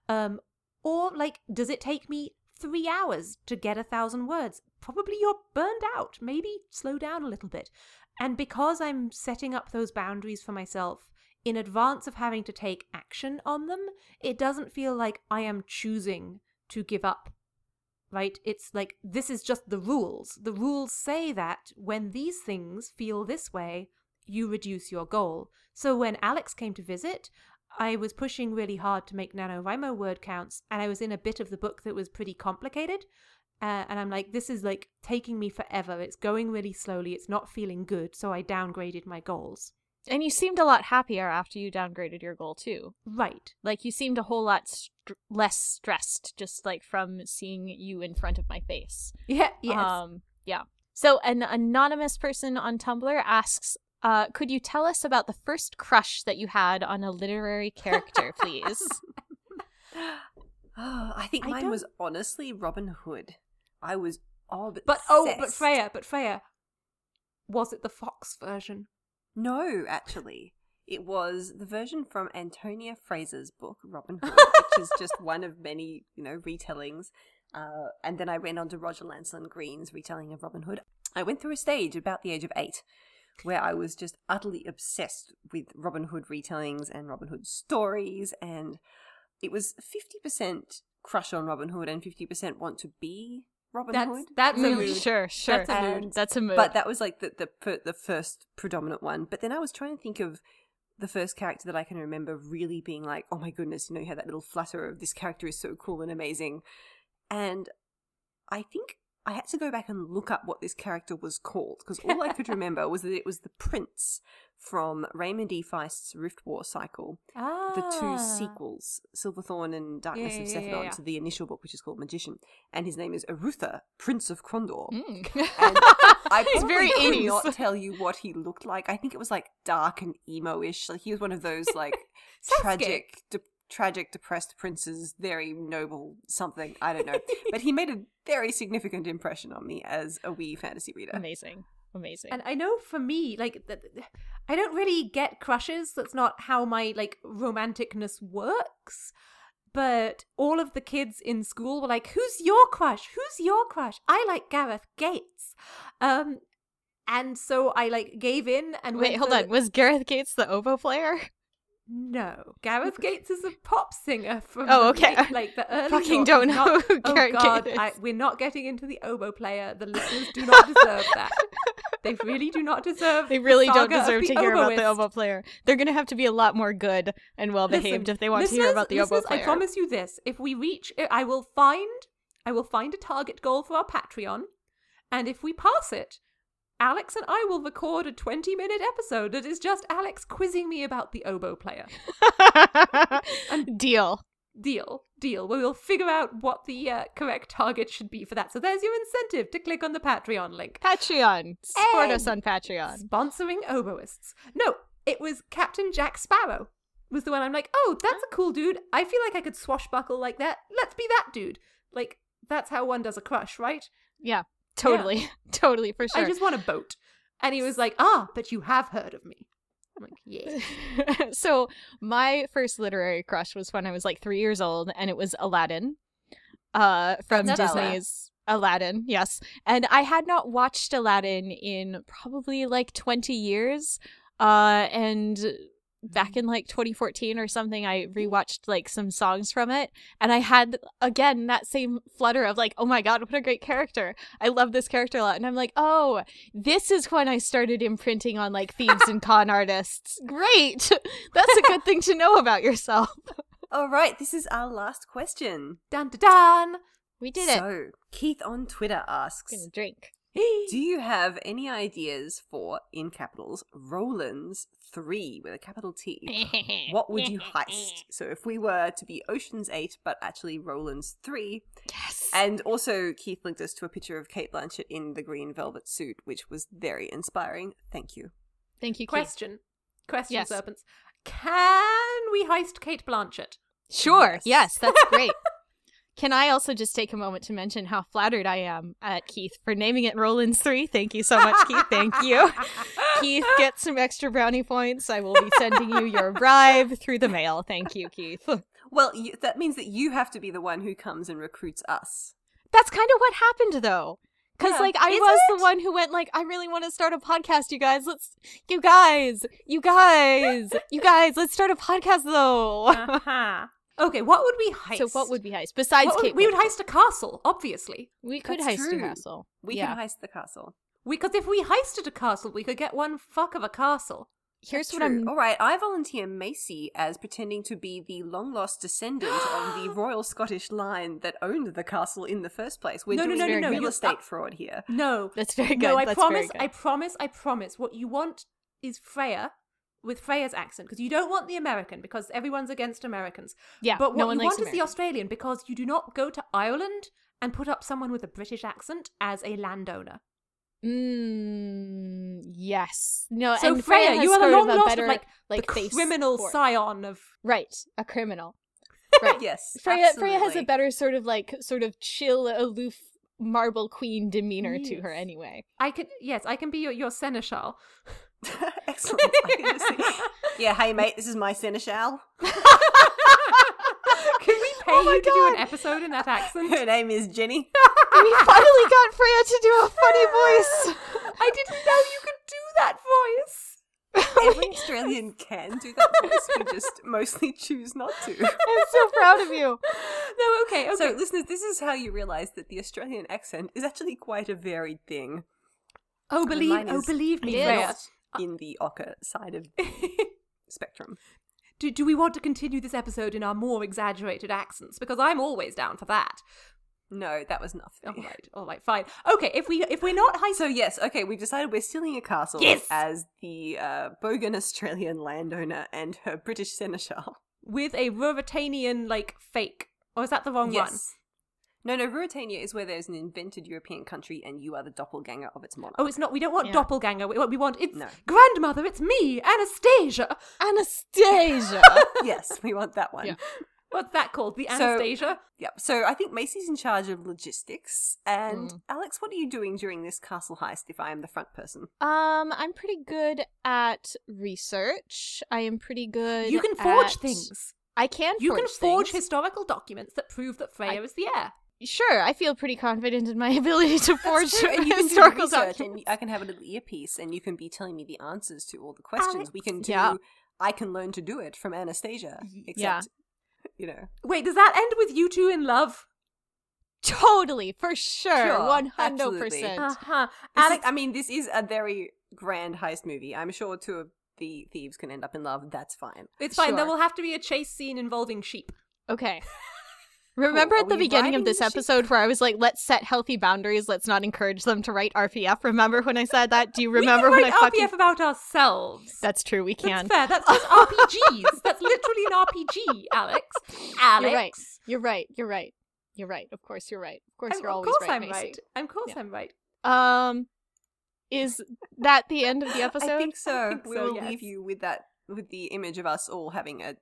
Um, or like, does it take me three hours to get a thousand words? Probably you're burned out. Maybe slow down a little bit. And because I'm setting up those boundaries for myself in advance of having to take action on them, it doesn't feel like I am choosing to give up right? It's like this is just the rules. The rules say that when these things feel this way, you reduce your goal. So when Alex came to visit, I was pushing really hard to make NaNoWriMo word counts, and I was in a bit of the book that was pretty complicated. Uh, and I'm like, this is like taking me forever. It's going really slowly. It's not feeling good. So I downgraded my goals. And you seemed a lot happier after you downgraded your goal too. Right. Like you seemed a whole lot str- less stressed just like from seeing you in front of my face. Yeah. Yes. Um, yeah. So an anonymous person on Tumblr asks, uh, could you tell us about the first crush that you had on a literary character, please? Oh, I think I mine don't- was honestly Robin Hood. I was all but but oh, but. Freya, but Freya, was it the Fox version? No, actually. It was the version from Antonia Fraser's book, Robin Hood, which is just one of many, you know, retellings. Uh, and then I went on to Roger Lancelyn Green's retelling of Robin Hood. I went through a stage about the age of eight where I was just utterly obsessed with Robin Hood retellings and Robin Hood stories. And it was 50% crush on Robin Hood and 50% want to be Robin That's Hood. that's a Mm, mood. Sure, sure. That's a mood. And- That's a mood. But that was like the the the first predominant one. But then I was trying to think of the first character that I can remember really being like, oh my goodness, you know, you had that little flutter of this character is so cool and amazing. And I think I had to go back and look up what this character was called because all I could remember was that it was the prince from Raymond E. Feist's Rift War cycle, ah. the two sequels, Silverthorn and Darkness Yeah, of yeah, yeah, yeah. to the initial book, which is called Magician. And his name is Arutha, Prince of Krondor. Mm. And I He's very could 80s. not tell you what he looked like. I think it was like dark and emo-ish. Like he was one of those like tragic, de- tragic, depressed princes, very noble something. I don't know, but he made a very significant impression on me as a wee fantasy reader. Amazing. Amazing. And I know for me, like, th- th- I don't really get crushes. That's not how my like romanticness works. But all of the kids in school were like, "Who's your crush? Who's your crush?" I like Gareth Gates, um, and so I like gave in and Wait, went hold for on. Was Gareth Gates the oboe player? No, Gareth Gates is a pop singer from Oh, okay. late- like the early. Fucking don't not- know who oh Gareth God, Gates I, we're not getting into the oboe player. The listeners do not deserve that. They really do not deserve. They the really don't deserve to hear about the oboe player. They're gonna have to be a lot more good and well behaved if they want to hear about the oboe player. I promise you this: if we reach, I will find, I will find a target goal for our Patreon, and if we pass it, Alex and I will record a 20 minute episode that is just Alex quizzing me about the oboe player. and Deal. Deal, deal. We will figure out what the uh, correct target should be for that. So there's your incentive to click on the Patreon link. Patreon. Support us on Patreon. Sponsoring oboists. No, it was Captain Jack Sparrow. Was the one I'm like, oh, that's a cool dude. I feel like I could swashbuckle like that. Let's be that dude. Like, that's how one does a crush, right? Yeah, totally. totally, for sure. I just want a boat. And he was like, ah, but you have heard of me. I'm like, yeah. so my first literary crush was when I was like three years old, and it was Aladdin, uh, from Disney's Aladdin. Yes, and I had not watched Aladdin in probably like twenty years, uh, and back mm-hmm. in like 2014 or something i rewatched like some songs from it and i had again that same flutter of like oh my god what a great character. I love this character a lot. And i'm like oh this is when i started imprinting on like thieves and con artists. Great! That's a good thing to know about yourself. All right, this is our last question. Dun dun dun. we did it. So, Keith on Twitter asks gonna drink Do you have any ideas for, in capitals, Rowland's 3 with a capital T? What would you heist? So, if we were to be Ocean's 8, but actually Rowland's 3. yes And also, Keith linked us to a picture of Cate Blanchett in the green velvet suit, which was very inspiring. Thank you. thank you Keith. Question. Question, Yes. serpents. Can we heist Cate Blanchett? Sure. Yes. Yes, that's great. Can I also just take a moment to mention how flattered I am at Keith for naming it Rowland's 3? Thank you so much, Keith. Thank you. Keith, get some extra brownie points. I will be sending you your bribe through the mail. Thank you, Keith. Well, you, that means that you have to be the one who comes and recruits us. That's kind of what happened, though. Because, Yeah. like, I Is was it? the one who went, like, I really want to start a podcast, you guys. Let's, you guys, you guys, you guys, let's start a podcast, though. Uh-huh. Okay, what would we heist? So, what would we heist? Besides would- Kate we would heist a castle, obviously. We could That's heist a castle. We yeah. can heist the castle. Because if we heisted a castle, we could get one fuck of a castle. Here's True. what I'm All right, I volunteer Macy as pretending to be the long lost descendant of the royal Scottish line that owned the castle in the first place. We're No, no, doing no, no, no, real you- estate fraud here. No. That's very good. No, I That's promise. I promise, I promise. What you want is Freya with Freya's accent because you don't want the American because everyone's against Americans. Yeah, but no what one you want is the Australian because you do not go to Ireland and put up someone with a British accent as a landowner. Mm, yes. No. So and Freya, has you are the long lost better, of like, like the criminal scion of. Right, a criminal. Right. Yes, Freya, Freya has a better sort of like sort of chill, aloof marble queen demeanor to her anyway. I can yes, I can be your your seneschal. Excellent. I can just see- yeah, hey mate, this is my seneschal. Can we pay Oh you to do an episode in that accent? Her name is Jenny. we finally got Freya to do a funny voice. I didn't know you could do that voice. Every Australian can do that voice. We just mostly choose not to. I'm so proud of you. No, okay, okay. So, listeners, this is how you realize that the Australian accent is actually quite a varied thing. oh, uh, believe, oh, believe me. Freya. In the ocker side of spectrum. Do, do we want to continue this episode in our more exaggerated accents? Because I'm always down for that. No, that was nothing. All right, all right, fine. Okay, if we if we're not high, So yes, okay, we've decided we're stealing a castle Yes! as the uh, bogan Australian landowner and her British seneschal. with a Ruritanian like fake, or is that the wrong one? Yes. No, no, Ruritania is where there's an invented European country and you are the doppelganger of its monarch. Oh, it's not. We don't want Yeah. doppelganger. We, we want it's No. grandmother. It's me, Anastasia. Anastasia. yes, we want that one. Yeah. What's that called? The So- Anastasia. Yep. So I think Macy's in charge of logistics. And Mm. Alex, what are you doing during this castle heist if I am the front person? Um, I'm pretty good at research. I am pretty good. you can forge at- things. I can. You can forge things. historical documents that prove that Freya is the heir. Sure, I feel pretty confident in my ability to forge That's and you can do the historical research, documents. and I can have a little earpiece, and you can be telling me the answers to all the questions. We can do. Yeah. I can learn to do it from Anastasia. Except, Yeah. you know, Wait, does that end with you two in love? Totally, for sure, Sure, one hundred absolutely. percent. Uh huh. Alex, I mean, this is a very grand heist movie. I'm sure two of the thieves can end up in love. That's fine. it's fine. There will have to be a chase scene involving sheep. Okay. Remember Cool. at the beginning of this episode where I was like, let's set healthy boundaries, let's not encourage them to write RPF? Remember when I said that? Do you remember when I write fucking RPF about ourselves. That's true, we can. That's fair. That's just RPGs. That's literally an RPG, Alex. Alex. You're right. You're right. You're right. You're right. Of course you're right. Of course I'm- you're of always course right, I'm Macy. right. Of course Yeah. I'm right. Um is that the end of the episode? I think so. think we so, will yes. leave you with that, with the image of us all having a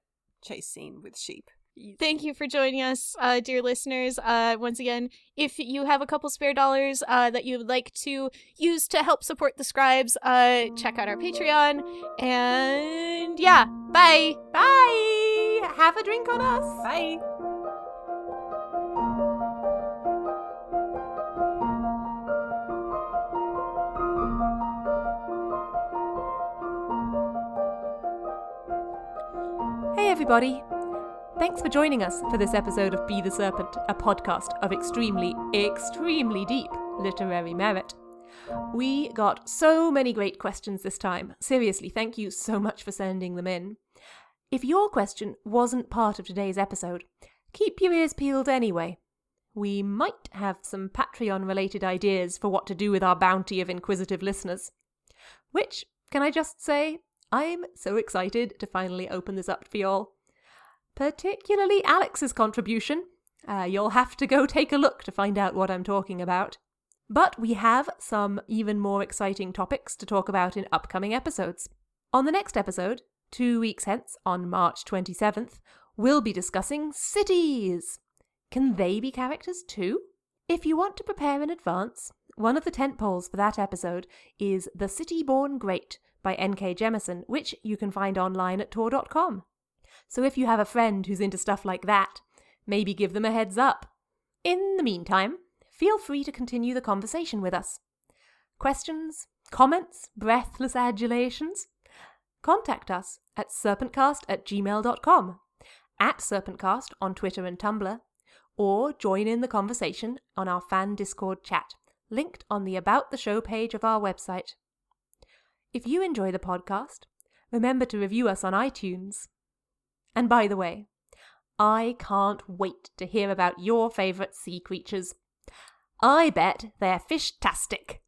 chase scene with sheep. Thank you for joining us, uh, dear listeners. Uh, once again, if you have a couple spare dollars uh, that you would like to use to help support the scribes, uh, check out our Patreon. And yeah, bye. Bye. Have a drink on us. Bye. Hey, everybody. Thanks for joining us for this episode of Be the Serpent, a podcast of extremely, extremely deep literary merit. We got so many great questions this time. Seriously, thank you so much for sending them in. If your question wasn't part of today's episode, keep your ears peeled anyway. We might have some Patreon related ideas for what to do with our bounty of inquisitive listeners. Which, can I just say, I'm so excited to finally open this up for y'all. Particularly Alex's contribution. Uh, you'll have to go take a look to find out what I'm talking about. But we have some even more exciting topics to talk about in upcoming episodes. On the next episode, two weeks hence, on March 27th, we'll be discussing cities. Can they be characters too? If you want to prepare in advance, one of the tent poles for that episode is The City Born Great by N.K. Jemisin, which you can find online at tor.com. So if you have a friend who's into stuff like that, maybe give them a heads up. In the meantime, feel free to continue the conversation with us. Questions, comments, breathless adulations? Contact us at serpentcast at gmail.com, at serpentcast on Twitter and Tumblr, or join in the conversation on our fan Discord chat, linked on the About the Show page of our website. If you enjoy the podcast, remember to review us on iTunes. And by the way, I can't wait to hear about your favourite sea creatures. I bet they're fish-tastic.